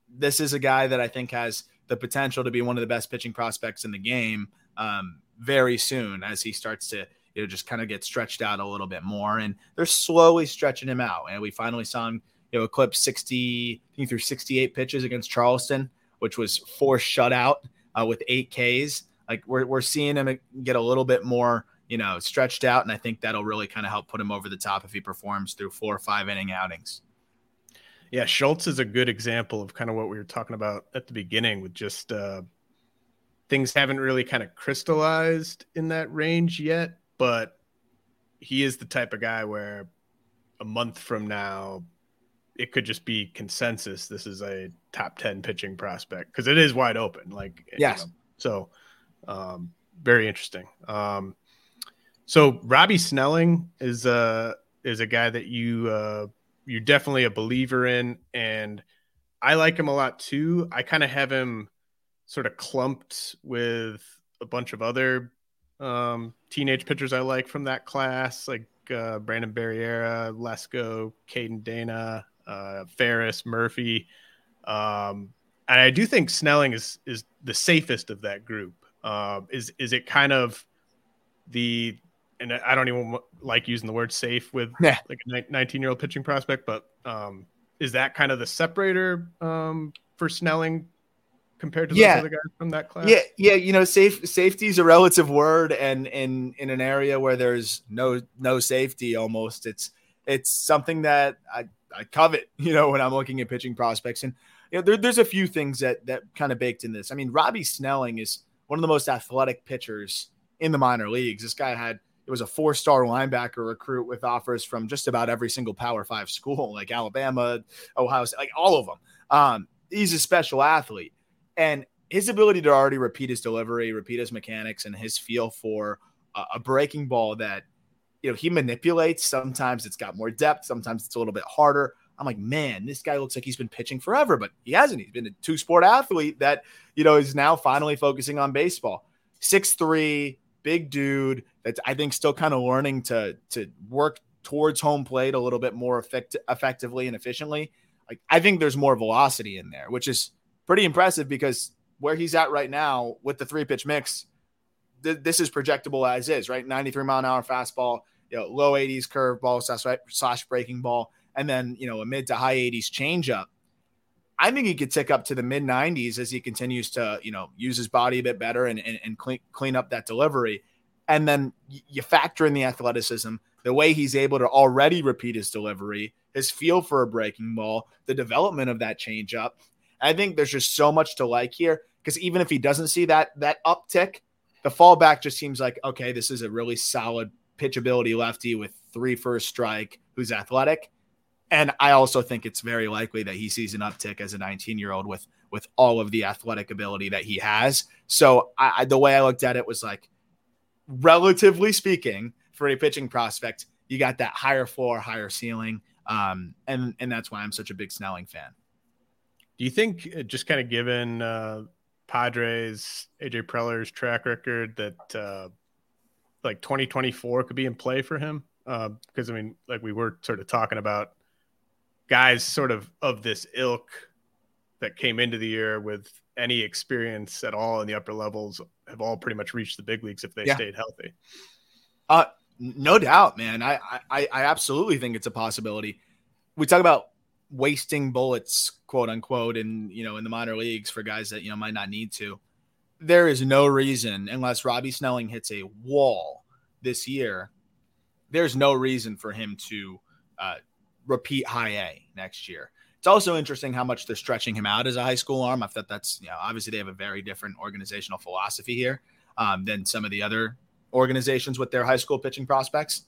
this is a guy that I think has the potential to be one of the best pitching prospects in the game um, very soon as he starts to you know just kind of get stretched out a little bit more. And they're slowly stretching him out. And we finally saw him you know eclipse 60 I think through 68 pitches against Charleston, which was four shutout uh, with eight Ks. Like we're we're seeing him get a little bit more you know stretched out, and I think that'll really kind of help put him over the top if he performs through four or five inning outings. Yeah, Schultz is a good example of kind of what we were talking about at the beginning with just uh, things haven't really kind of crystallized in that range yet, but he is the type of guy where a month from now it could just be consensus this is a top 10 pitching prospect because it is wide open like yes you know, so um, very interesting um, so Robby Snelling is a is a guy that you uh, you're definitely a believer in, and I like him a lot too. I kind of have him sort of clumped with a bunch of other um, teenage pitchers I like from that class, like uh, Brandon Barriera, Lesko, Caden Dana, uh, Ferris, Murphy. Um, and I do think Snelling is is the safest of that group. Uh, is is it kind of the and I don't even like using the word safe with (laughs) yeah. like a 19 year old pitching prospect, but um, is that kind of the separator um, for Snelling compared to yeah. those other guys from that class? Yeah, yeah. You know, safe safety is a relative word, and in in an area where there's no no safety, almost it's it's something that I I covet. (laughs) You know, when I'm looking at pitching prospects, and you know, there, there's a few things that that kind of baked in this. I mean, Robby Snelling is one of the most athletic pitchers in the minor leagues. This guy had it was a four star linebacker recruit with offers from just about every single Power Five school, like Alabama, Ohio State, like all of them. Um, he's a special athlete. And his ability to already repeat his delivery, repeat his mechanics, and his feel for a, a breaking ball that you know he manipulates. Sometimes it's got more depth, sometimes it's a little bit harder. I'm like, man, this guy looks like he's been pitching forever, but he hasn't. He's been a two sport athlete that, you know, is now finally focusing on baseball. Six three, big dude that's I think still kind of learning to to work towards home plate a little bit more effect- effectively and efficiently. Like I think there's more velocity in there, which is pretty impressive because where he's at right now with the three pitch mix, th- this is projectable as is, right? 93 mile an hour fastball, you know, low 80s curveball slash, slash breaking ball, and then you know a mid to high 80s changeup. I think he could tick up to the mid 90s as he continues to, you know, use his body a bit better and, and, and clean, clean up that delivery. And then you factor in the athleticism, the way he's able to already repeat his delivery, his feel for a breaking ball, the development of that changeup. I think there's just so much to like here because even if he doesn't see that that uptick, the fallback just seems like okay, this is a really solid pitchability lefty with three first strike who's athletic. And I also think it's very likely that he sees an uptick as a 19 year old with with all of the athletic ability that he has. So I, the way I looked at it was like, relatively speaking, for a pitching prospect, you got that higher floor, higher ceiling, um, and and that's why I'm such a big Snelling fan. Do you think, uh, just kind of given uh, Padres, AJ Preller's track record, that uh, like 2024 could be in play for him? Because uh, I mean, like we were sort of talking about guys sort of of this ilk that came into the year with any experience at all in the upper levels have all pretty much reached the big leagues if they yeah. stayed healthy. Uh, no doubt, man. I, I I absolutely think it's a possibility. We talk about wasting bullets, quote unquote, in you know in the minor leagues for guys that you know might not need to. There is no reason unless Robby Snelling hits a wall this year. There's no reason for him to uh, repeat high A next year. It's also interesting how much they're stretching him out as a high school arm. I thought that's, you know, obviously they have a very different organizational philosophy here um, than some of the other organizations with their high school pitching prospects.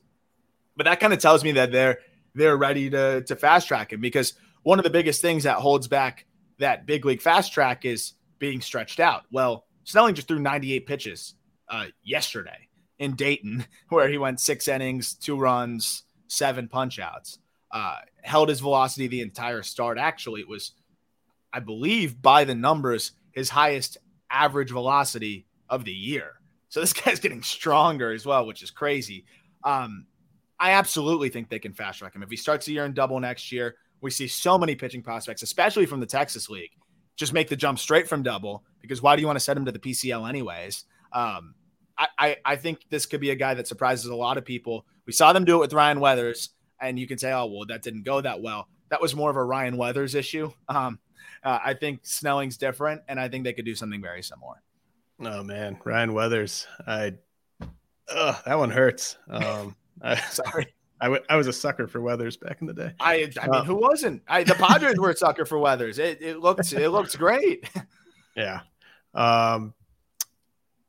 But that kind of tells me that they're they're ready to to fast track him because one of the biggest things that holds back that big league fast track is being stretched out. Well, Snelling just threw 98 pitches uh, yesterday in Dayton, (laughs) where he went six innings, two runs, seven punch outs. Uh, held his velocity the entire start. Actually, it was, I believe, by the numbers, his highest average velocity of the year. So this (laughs) guy's getting stronger as well, which is crazy. Um, I absolutely think they can fast track him. If he starts the year in double next year, we see so many pitching prospects, especially from the Texas League, just make the jump straight from double because why do you want to set him to the PCL anyways? Um, I, I, I think this could be a guy that surprises a lot of people. We saw them do it with Ryan Weathers, and you can say, oh, well, that didn't go that well. That was more of a Ryan Weathers issue. Um, uh, I think Snelling's different, and I think they could do something very similar. Oh man, Ryan Weathers, I, uh, that one hurts. Um, I, (laughs) sorry, (laughs) I, w- I was a sucker for Weathers back in the day. I, I mean, uh, who wasn't? I, the Padres were a sucker for Weathers. It, it looks it looks (laughs) great. yeah. Um,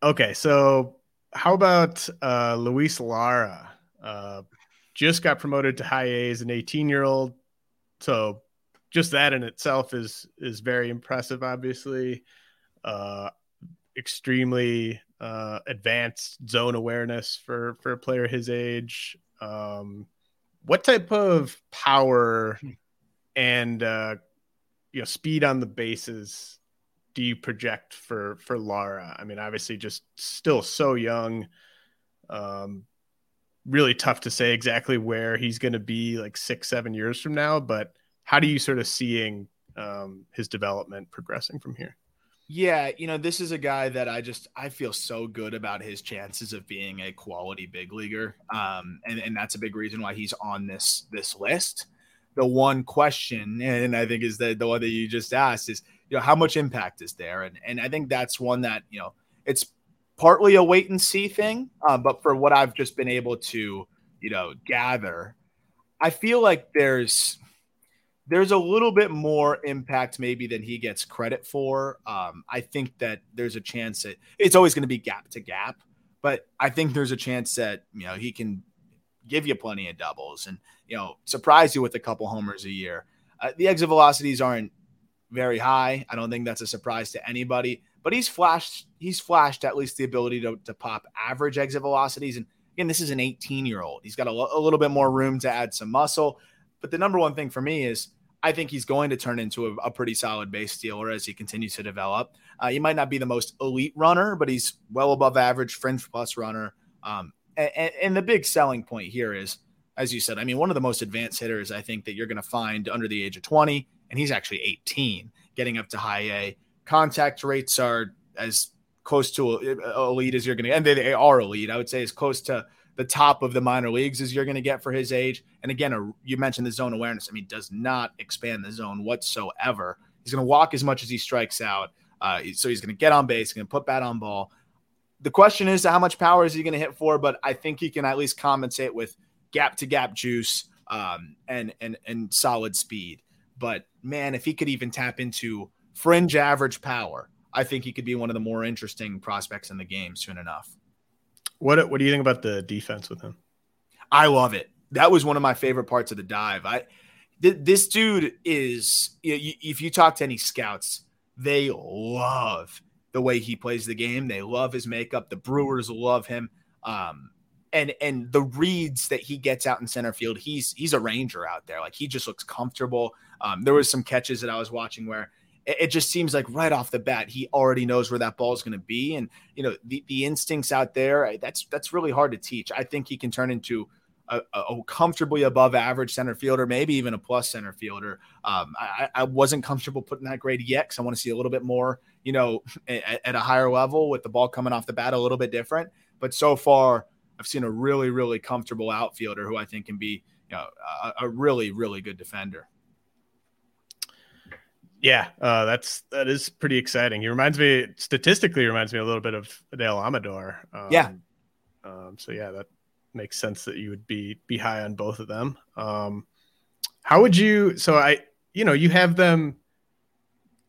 okay, so how about uh, Luis Lara? Uh, just got promoted to high A as an 18 year old. So just that in itself is is very impressive. Obviously, uh, extremely uh, advanced zone awareness for for a player his age. Um, what type of power and uh, you know speed on the bases do you project for for Lara? I mean, obviously, just still so young. Um, really tough to say exactly where he's going to be like six, seven years from now. But how do you sort of seeing um, his development progressing from here? Yeah, you know, this is a guy that I just I feel so good about his chances of being a quality big leaguer. Um, and, and that's a big reason why he's on this this list. The one question, and I think is the, the one that you just asked, is you know, how much impact is there? And and I think that's one that, you know, it's partly a wait and see thing. Um, but for what I've just been able to, you know, gather, I feel like there's there's a little bit more impact maybe than he gets credit for. Um, I think that there's a chance that it's always going to be gap to gap, but I think there's a chance that you know he can give you plenty of doubles and you know surprise you with a couple homers a year. Uh, the exit velocities aren't very high. I don't think that's a surprise to anybody. But he's flashed. He's flashed at least the ability to, to pop average exit velocities. And again, this is an 18 year old. He's got a, a little bit more room to add some muscle. But the number one thing for me is I think he's going to turn into a, a pretty solid base stealer as he continues to develop. Uh, he might not be the most elite runner, but he's well above average fringe plus runner. Um, and, and the big selling point here is, as you said, I mean, one of the most advanced hitters I think that you're going to find under the age of 20 and he's actually 18, getting up to high A. Contact rates are as close to elite as you're going to, and they, are elite. I would say as close to the top of the minor leagues as you're going to get for his age. And again, you mentioned the zone awareness. I mean, does not expand the zone whatsoever. He's going to walk as much as he strikes out. Uh, so he's going to get on base, going to put bat on ball. The question is how much power is he going to hit for? But I think he can at least compensate with gap to gap juice um, and and and solid speed. But man, if he could even tap into fringe average power, I think he could be one of the more interesting prospects in the game soon enough. What What do you think about the defense with him? I love it. That was one of my favorite parts of the dive. I th- this dude is. if you talk to any scouts, they love the way he plays the game. They love his makeup. The Brewers love him. Um, and and the reads that he gets out in center field, he's he's a ranger out there. Like he just looks comfortable. Um, there was some catches that I was watching where it, just seems like right off the bat he already knows where that ball is going to be, and you know the the instincts out there. That's that's really hard to teach. I think he can turn into a, a, comfortably above average center fielder, maybe even a plus center fielder. Um, I, I, wasn't comfortable putting that grade yet because I want to see a little bit more, you know, (laughs) at, at, a higher level with the ball coming off the bat a little bit different. But so far, I've seen a really, really comfortable outfielder who I think can be, you know, a, a really, really good defender. Yeah, uh, that's that is pretty exciting. He reminds me statistically reminds me a little bit of Adael Amador. Um, yeah. Um, so yeah, that makes sense that you would be be high on both of them. Um, how would you? So I you know, you have them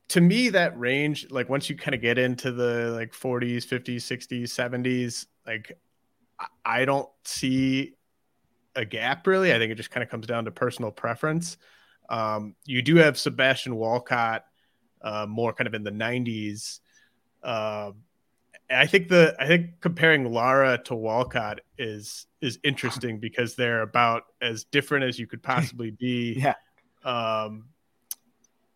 to me that range like once you kind of get into the like 40s 50s 60s 70s like i don't see a gap really i think it just kind of comes down to personal preference um, you do have sebastian walcott uh, more kind of in the 90s uh, i think the i think comparing lara to walcott is is interesting (laughs) because they're about as different as you could possibly be. (laughs) Yeah. Um,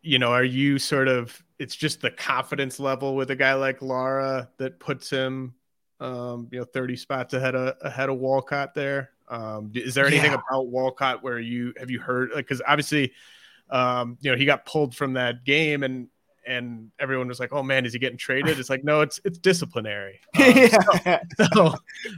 you know, are you sort of it's just the confidence level with a guy like Lara that puts him um, you know, 30 spots ahead of ahead of Walcott there. Um, is there anything yeah. about Walcott where you have you heard like because obviously um, you know, he got pulled from that game and and everyone was like, "Oh man, is he getting traded?" It's like, no, it's it's disciplinary. (laughs) Um, yeah. So, (laughs) so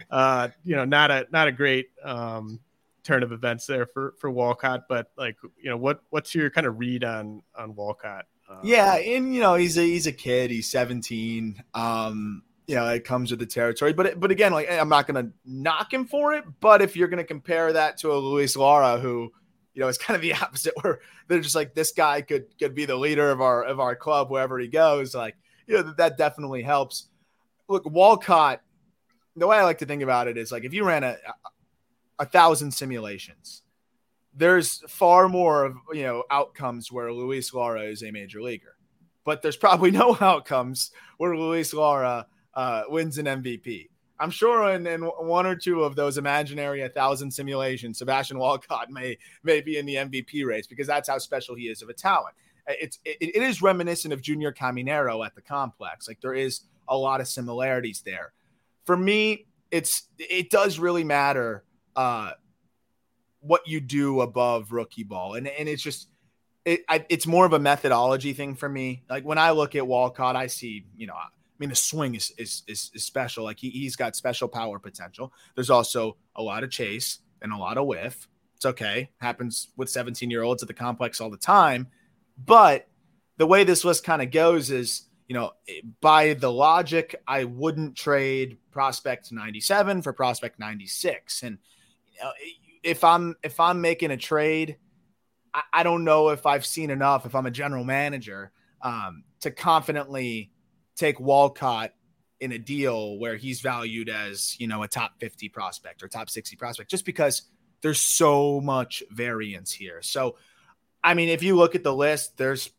uh, you know, not a not a great um, turn of events there for for Walcott. But like, you know, what what's your kind of read on on Walcott? Uh, yeah, and you know, he's a he's a kid. He's 17. Um, you know, it comes with the territory. But but again, like I'm not gonna knock him for it. But if you're gonna compare that to a Luis Lara, who you know is kind of the (laughs) opposite, where they're just like this guy could could be the leader of our of our club wherever he goes. Like you know, that, that definitely helps. Look, Walcott. The way I like to think about it is like if you ran a a thousand simulations. There's far more of you know outcomes where Luis Lara is a major leaguer, but there's probably (laughs) no outcomes where Luis Lara uh, wins an MVP. I'm sure in, in one or two of those imaginary a thousand simulations, Sebastian Walcott may may be in the MVP race because that's how special he is of a talent. It's it, it is reminiscent of Junior Caminero at the complex. Like there is a lot of similarities there. For me, it's it does really matter uh, what you do above rookie ball, and and it's just it, I, it's more of a methodology thing for me. Like when I look at Walcott, I see you know. Mean, the swing is is is, is special. Like he, he's got special power potential. There's also a lot of chase and a lot of whiff. It's okay. Happens with 17 year olds at the complex all the time. But the way this list kind of goes is, you know, by the logic, I wouldn't trade prospect 97 for prospect 96. And uh, if I'm if I'm making a trade, I, I, don't know if I've seen enough. If I'm a general manager, um, to confidently take Walcott in a deal where he's valued as you know a top 50 prospect or top 60 prospect, just because there's so much variance here. So, I mean, if you look at the list, there's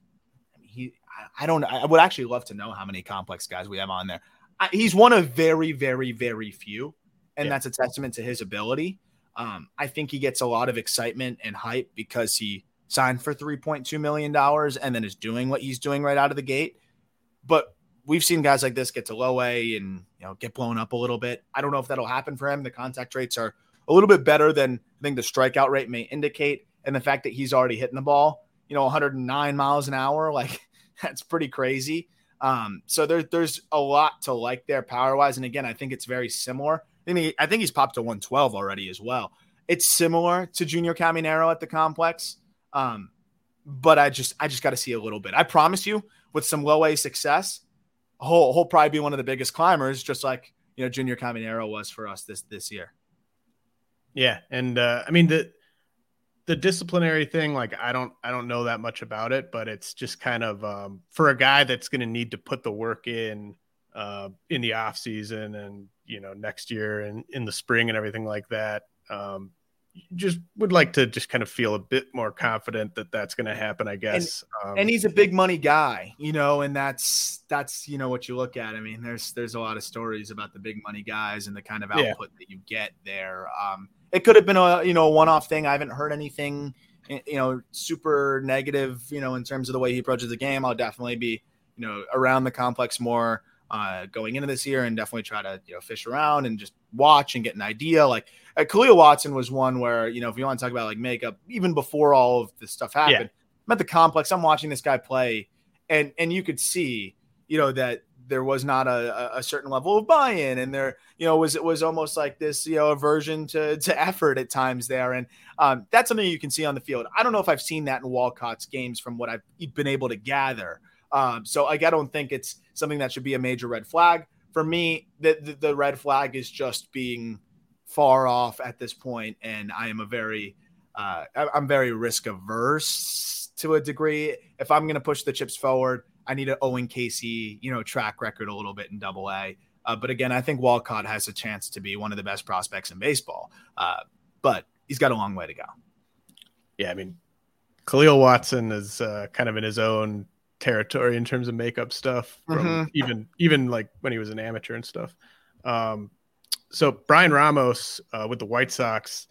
he. I don't. I would actually love to know how many complex guys we have on there. I, he's one of very, very, very few, and yeah. that's a testament to his ability. Um, I think he gets a lot of excitement and hype because he signed for $3.2 million and then is doing what he's doing right out of the gate. But we've seen guys like this get to low A and you know get blown up a little bit. I don't know if that'll happen for him. The contact rates are a little bit better than I think the strikeout rate may indicate, and the fact that he's already hitting the ball, you know, 109 miles an hour, (laughs) like that's pretty crazy. Um, so there, there's a lot to like there power wise, and again, I think it's very similar. I think, he, I think he's popped to 112 already as well. It's similar to Junior Caminero at the complex. Um, but I just I just got to see a little bit. I promise you, with some low A success, he'll, he'll probably be one of the biggest climbers, just like you know Junior Caminero was for us this this year. Yeah, and uh, I mean the the disciplinary thing, like I don't I don't know that much about it, but it's just kind of um, for a guy that's going to need to put the work in uh, in the off season and you know next year and in the spring and everything like that. Um, just would like to just kind of feel a bit more confident that that's going to happen i guess and, um, and, he's a big money guy you know and that's that's you know what you look at i mean there's there's a lot of stories about the big money guys and the kind of output yeah. that you get there um it could have been a you know one-off thing i haven't heard anything you know super negative you know in terms of the way he approaches the game i'll definitely be you know around the complex more uh, going into this year and definitely try to you know fish around and just watch and get an idea. Like uh, Kahlil Watson was one where you know if you want to talk about like makeup, even before all of this stuff happened, yeah. I'm at the complex. I'm watching this guy play, and and you could see you know that there was not a, a certain level of buy-in and there you know was it was almost like this you know aversion to to (laughs) effort at times there and um, that's something you can see on the field i don't know if i've seen that in walcott's games from what i've been able to gather um, so like, I don't think it's something that should be a major red flag. For me, the, the, the red flag is just being far off at this point, and I am a very uh, I'm very risk averse to a degree. If I'm going to push the chips forward, I need an Owen Caissie, you know, track record a little bit in double A. Uh, but again, I think Walcott has a chance to be one of the best prospects in baseball. Uh, but he's got a long way to go. Yeah, I mean, Kahlil Watson is uh, kind of in his own territory in terms of makeup stuff from mm-hmm. even even like when he was an amateur and stuff. Um, so Bryan Ramos uh, with the White Sox,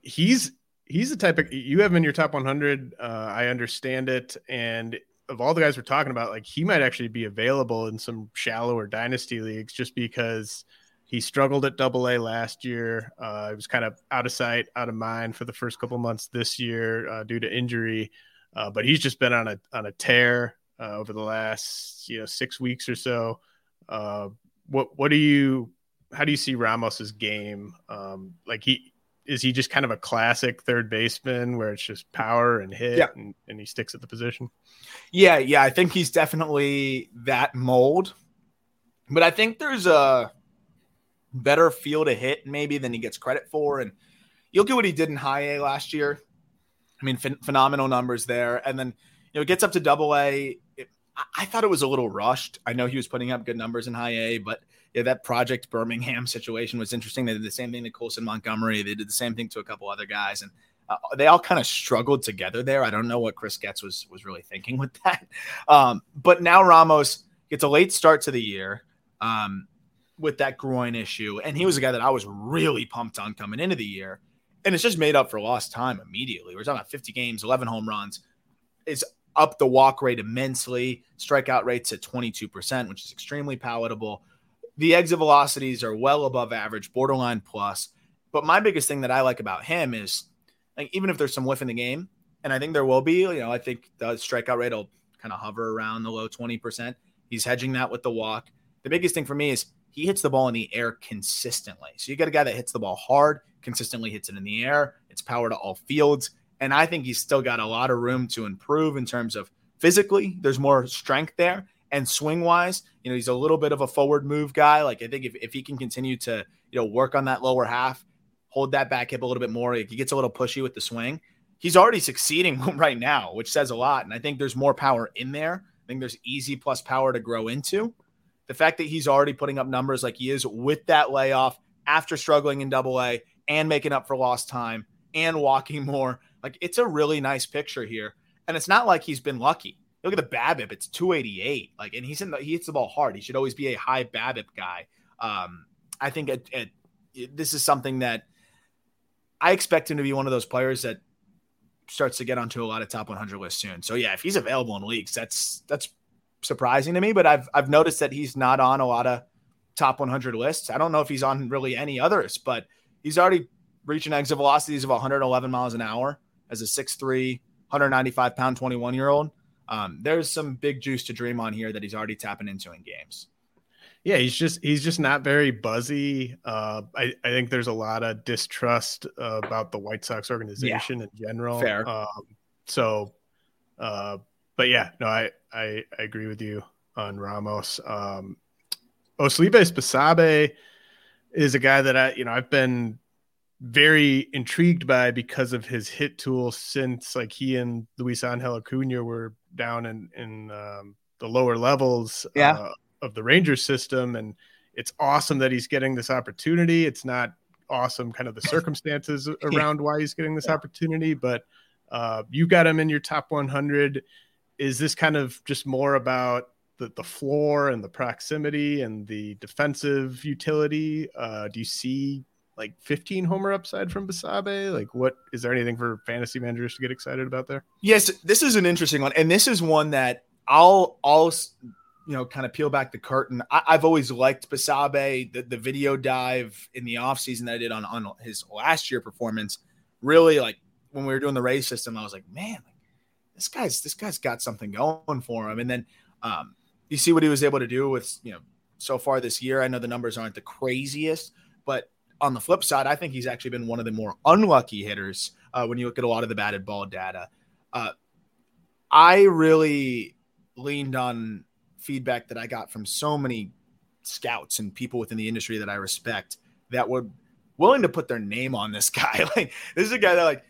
he's he's the type of you have him in your top 100. Uh, I understand it, and of all the guys we're talking about, like he might actually be available in some shallower dynasty leagues just because he struggled at double A last year. Uh, he was kind of out of sight, out of mind for the first couple months this year uh, due to injury. Uh, but he's just been on a on a tear uh, over the last you know six weeks or so. Uh, what what do you how do you see Ramos's game? Um, like he is he just kind of a classic third baseman where it's just power and hit yeah. and, and he sticks at the position? Yeah, yeah, I think he's definitely that mold. But I think there's a better feel to hit maybe than he gets credit for. And you'll get what he did in high A last year. I mean, ph- phenomenal numbers there. And then, you know, it gets up to double A. It, I-, I thought it was a little rushed. I know he was putting up good numbers in high A, but yeah, that Project Birmingham situation was interesting. They did the same thing to Colson Montgomery. They did the same thing to a couple other guys, and uh, they all kind of struggled together there. I don't know what Chris Getz was was really thinking with (laughs) that. Um, but now Ramos gets a late start to the year um, with that groin issue, and he was a guy that I was really pumped on coming into the year, and it's just made up for lost time immediately. We're talking about 50 games, 11 home runs. Is up the walk rate immensely. Strikeout rates at 22%, which is extremely palatable the exit velocities are well above average, borderline plus. But my biggest thing that I like about him is like even if there's some whiff in the game, and I think there will be, you know, I think the strikeout rate will kind of hover around the low 20%. He's hedging that with the walk. The biggest thing for me is he hits the ball in the air consistently. So you got a guy that hits the ball hard, consistently hits it in the air. It's power to all fields. And I think he's still got a lot of room to improve in terms of physically, there's more strength there. And swing wise, you know, he's a little bit of a forward move guy. Like I think if, if he can continue to, you know, work on that lower half, hold that back hip a little bit more, he gets a little pushy with the swing. He's already succeeding (laughs) right now, which says a lot. And I think there's more power in there. I think there's easy plus power to grow into. The fact that he's already putting up numbers like he is with that layoff after struggling in double A and making up for lost time and walking (laughs) more, like it's a really nice picture here. And it's not like he's been lucky. Look at the BABIP; it's 288. Like, and he's in the he hits the ball hard. He should always be a high BABIP guy. Um, I think this is something that I expect him to be one of those players that starts to get onto a lot of top 100 lists soon. So yeah, if he's available in leagues, that's that's surprising to me. But I've I've noticed that he's not on a lot of top 100 lists. I don't know if he's on really any others, but he's already reaching exit velocities of 111 miles an hour as a 6'3", 195 pound 21 year old um, there's some big juice to dream on here that he's already tapping into in games. Yeah, he's just he's just not very buzzy. Uh, I I think there's a lot of distrust uh, about the White Sox organization yeah. in general. Fair. Um, so, uh, but yeah, no, I, I I agree with you on Ramos. Um, Osleivis Basabe is a guy that I you know I've been very intrigued by because of his hit tool since like he and Luis Angel Acuna were down in in um, the lower levels yeah. uh, of the Rangers system, and it's awesome that he's getting this opportunity. It's not awesome, kind of the (laughs) circumstances around why he's getting this yeah. opportunity, but uh, you got him in your top 100. Is this kind of just more about the, the floor and the proximity and the defensive utility? Uh, do you see like 15 homer upside from Basabe? Like, what is there anything for fantasy managers to get excited about there? Yes, this is an interesting one, and this is one that I'll I'll you know kind of peel back the curtain. I, have always liked Basabe. The, the video dive in the offseason that I did on on his last year performance really like when we were doing the race system, I was like, man, this guy's this guy's got something going for him. And then um, you see what he was able to do with you know so far this year. I know the numbers aren't the craziest, but on the flip side, I think he's actually been one of the more unlucky hitters uh, when you look at a lot of the batted ball data. Uh, I really leaned on feedback that I got from so many scouts and people within the industry that I respect that were willing to put their name on this (laughs) guy. like this is a guy that like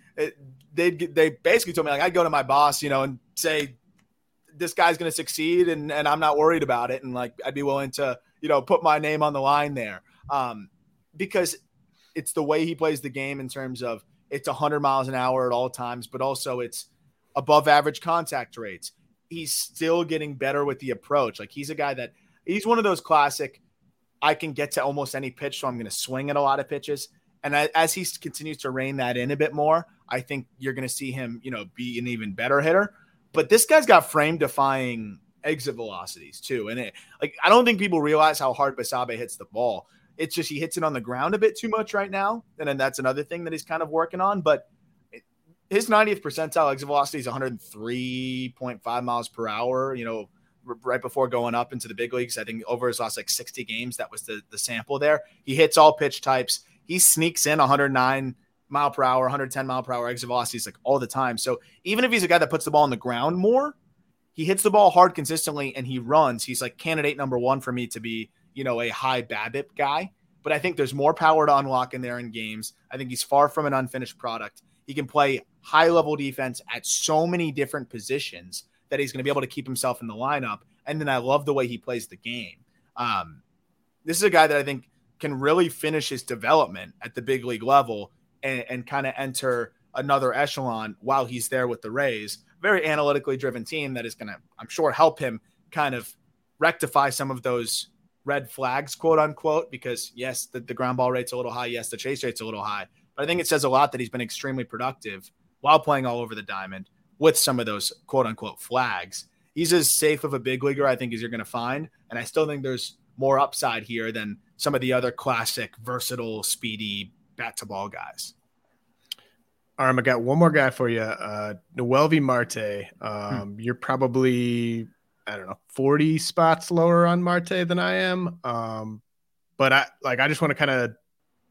they they basically told me like I'd go to my boss, you know, and say this guy's going to succeed, and and I'm not worried about it, and like I'd be willing to you know put my name on the line there, um, because it's the way he plays the game in terms of it's 100 miles an hour at all times, but also it's above average contact rates. He's still getting better with the approach. Like he's a guy that he's one of those classic. I can get to almost any pitch, so I'm going to swing at a lot of pitches. And as he continues to rein that in a bit more, I think you're going to see him, you know, be an even better hitter. But this guy's got frame defying exit velocities too. And it, like, I don't think people realize how hard Basabe hits the ball. It's just he hits it on the ground a bit too much right now. And then that's another thing that he's kind of working on. But his 90th percentile exit velocity is 103.5 miles per hour, you know, right before going up into the big leagues. I think over his last like 60 games, that was the, the sample there. He hits all pitch types. He sneaks in 109 mile per hour, 110 mile per hour exit velocities like all the time. So even if he's a guy that puts the ball on the ground more, he hits the ball hard consistently and he runs. He's like candidate number one for me to be, you know, a high BABIP guy. But I think there's more power to unlock in there in games. I think he's far from an unfinished product. He can play high level defense at so many different positions that he's going to be able to keep himself in the lineup. And then I love the way he plays the game. Um, this is a guy that I think can really finish his development at the big league level and, and kind of enter another echelon while he's there with the Rays. Very analytically driven team that is going to, I'm sure, help him kind of rectify some of those red flags, quote unquote, because yes, the, the ground ball rate's a little high. Yes, the chase rate's a little high. But I think it says a lot that he's been extremely productive while playing all over the diamond with some of those quote unquote flags. He's as safe of a big leaguer, I think, as you're going to find. And I still think there's more upside here than some of the other classic, versatile, speedy bat to ball guys. All right, I got one more guy for you. Uh, Noelvi Marte. Um, hmm. You're probably, I don't know, 40 spots lower on Marte than I am. Um, but I like, I just want to kind of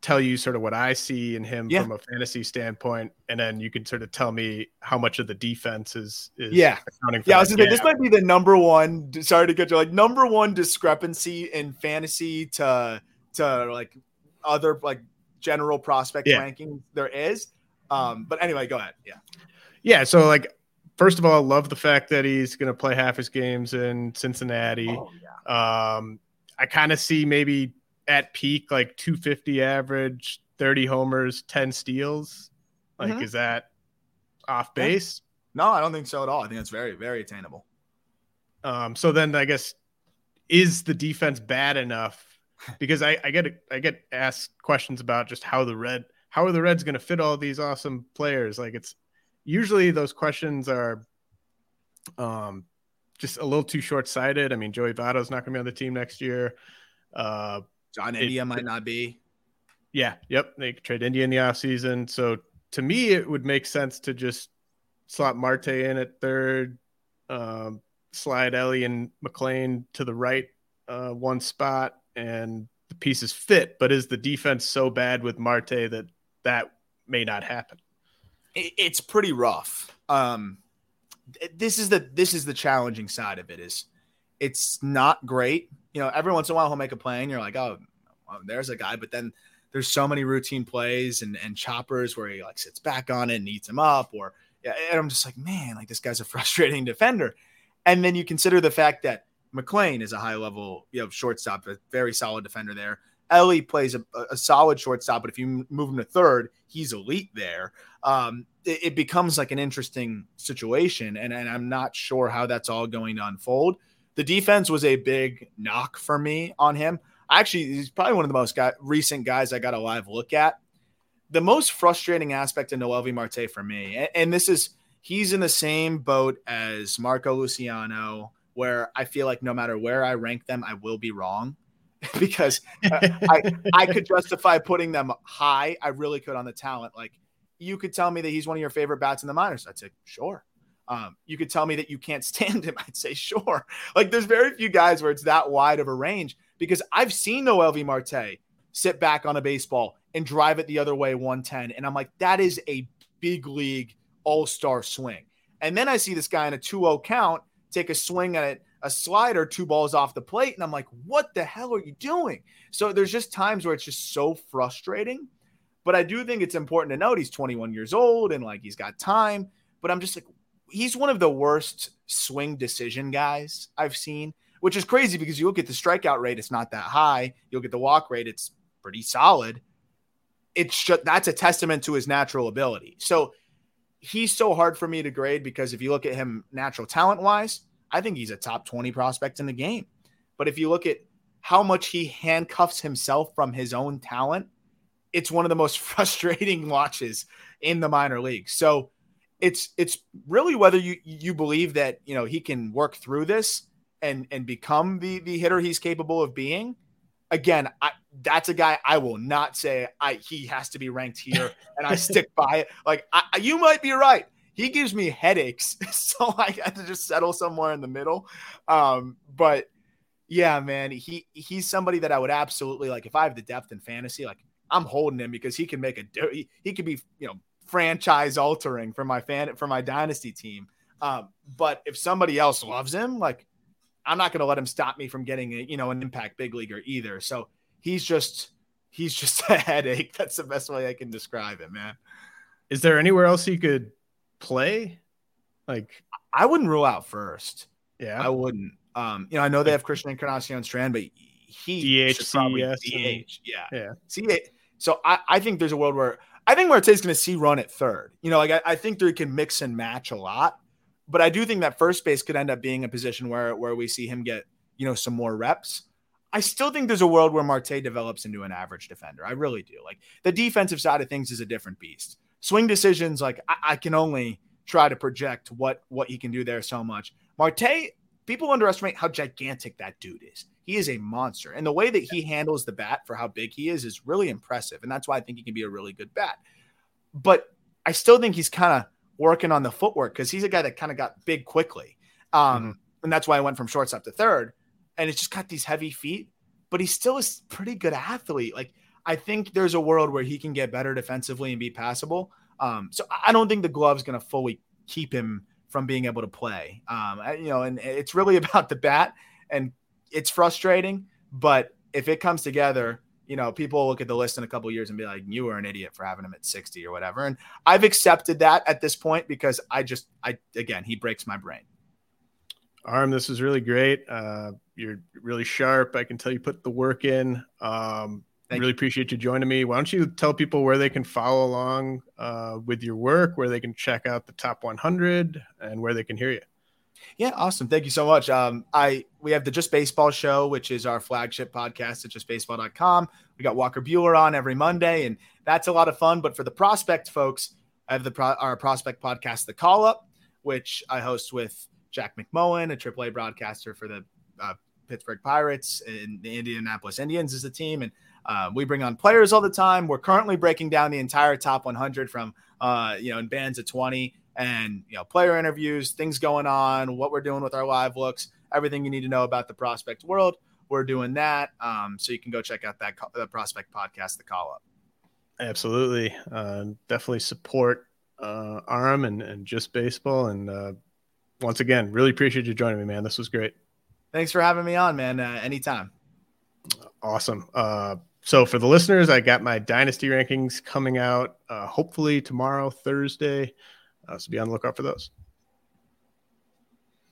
tell you sort of what I see in him yeah. from a fantasy standpoint, and then you can sort of tell me how much of the defense is, is yeah accounting for. Yeah, I was say, this might be the number one. Sorry to get you like number one discrepancy in fantasy to to like other like general prospect yeah. ranking there is. Um, but anyway, go ahead. Yeah, yeah. So like. First of all, I love the fact that he's going to play half his games in Cincinnati. Oh, yeah. um, I kind of see maybe at peak like 250 average, 30 homers, 10 steals. Like, mm-hmm. is that off base? No, I don't think so at all. I think it's very, very attainable. Um, so then I guess is the defense bad enough? (laughs) Because I, I get I get asked questions about just how the red how are the Reds going to fit all these awesome players? Like it's usually those questions are um just a little too short sighted. I mean, Joey Votto's not going to be on the team next year. Uh, John India it, might not be. Yeah. Yep. They could trade India in the offseason. So to me, it would make sense to just slot Marte in at third, um, slide Elly and McLain to the right uh, one spot, and the pieces fit. But is the defense so bad with Marte that that may not happen? It's pretty rough. Um, this is the this is the challenging side of it. Is it's not great you know, every once in a while he'll make a play and you're like, oh, well, there's a guy. But then there's so many routine plays and, and choppers where he like sits back on it and eats him up. Or, and I'm just like, man, like this guy's a (laughs) frustrating defender. And then you consider the fact that McLain is a high level, you know, shortstop, a very solid defender there. Elly plays a, a, solid shortstop, but if you move him to third, he's elite there. Um, it, it, becomes like an interesting situation, and, and I'm not sure how that's all going to unfold. The defense was a big knock for me on him. Actually, he's probably one of the most guy, recent guys I got a live look at. The most frustrating aspect of Noelvi Marte for me, and, and this is he's in the same boat as Marco Luciano, where I feel like no matter where I rank them, I will be wrong (laughs) because I I could justify putting them high. I really could on the talent. Like you could tell me that he's one of your favorite bats in the minors. I'd say sure. Um, you could tell me that you can't (laughs) stand him. I'd say, sure. Like there's very few guys where it's that wide of a range because I've seen Noelvi Marte sit back on a baseball and drive it the other way 110. And I'm like, that is a big league all star swing. And then I see this guy in a 2 0 count take a swing at a slider, two balls off the plate. And I'm like, what the hell are you doing? So there's just times where it's just so frustrating. But I do think it's important to note he's 21 years old and like he's got time. But I'm just like, he's one of the worst swing decision guys I've seen, which is crazy because you look at the strikeout rate, it's not that high. You look at the walk rate, it's pretty solid. It's just that's a testament to his natural ability. So he's so hard for me to grade because if you look at him natural talent wise, I think he's a top 20 prospect in the game. But if you look at how much he handcuffs himself from his own talent, it's one of the most (laughs) frustrating watches in the minor leagues. So it's it's really whether you you believe that you know he can work through this and and become the the hitter he's capable of being. Again, I, that's a guy I will not say I he has to be ranked here, (laughs) and I stick by it. Like I, you might be right. He gives me headaches, (laughs) so I had to just settle somewhere in the middle. Um, but yeah, man, he he's somebody that I would absolutely like if I have the depth in fantasy. Like I'm holding him because he can make a he, he could be you know franchise altering for my fan for my dynasty team. Um, but if somebody else loves him, like I'm not going to let him stop me from getting a, you know an impact big leaguer either. So he's just he's just (laughs) a headache. That's the best way I can describe it, man. Is there anywhere else you could play? Like I wouldn't rule out first. Yeah, I wouldn't. Um, you know, I know they have Christian Encarnacion Strand, but he DH, CES, DH, yeah, yeah. See it. So I, I think there's a world where I think Marte's going to see run at third. You know, like I, I think they can mix and match a lot, but I do think that first base could end up being a position where where we see him get you know some more reps. I still think there's a world where Marte develops into an average defender. I really do. Like the defensive side of things is a different beast. Swing decisions, like I, I can only try to project what what he can do there so much. Marte, people underestimate how gigantic that dude is. He is a monster. And the way that he handles the bat for how big he is is really impressive. And that's why I think he can be a really good bat. But I still think he's kind of working on the footwork because he's a guy that kind of got big quickly. Um, mm-hmm. And that's why I went from shortstop to third. And it's just got these heavy feet, but he still is pretty good athlete. Like, I think there's a world where he can get better defensively and be passable. Um, so I don't think the glove's going to fully keep him from being able to play. Um, you know, and it's really (laughs) about the bat and it's frustrating, but if it comes together, you know, people look at the list in a couple years and be like, "You were an idiot for having him at 60 or whatever." And I've accepted that at this point because I just, I again, he breaks my brain. Aram, this is really great. Uh, you're really sharp. I can tell you put the work in. Um, I really you. appreciate you joining me. Why don't you tell people where they can follow along uh, with your work, where they can check out the top 100, and where they can hear you? Yeah, awesome. Thank you so much. Um, I we have the Just Baseball show, which is our flagship podcast at justbaseball.com. We got Walker Buehler on every Monday, and that's a lot of fun. But for the prospect folks, I have the pro- our prospect podcast, The Call Up, which I host with Jack McMullen, a AAA broadcaster for the uh, Pittsburgh Pirates and the Indianapolis Indians is the team, and uh, we bring on players all the time. We're currently breaking down the entire top 100 from uh, you know in bands of 20 and you know player interviews, things going on, what we're doing with our live looks, everything you need to know about the prospect world. We're doing that, um, so you can go check out that the prospect podcast, the call up. Absolutely, uh, definitely support uh, Aram and, and just baseball. And uh, once again, really appreciate you joining me, man. This was great. Thanks for having me on, man. Uh, anytime. Awesome. Uh, so for the listeners, I got my dynasty rankings coming out uh, hopefully tomorrow, Thursday. Uh, so be on the lookout for those.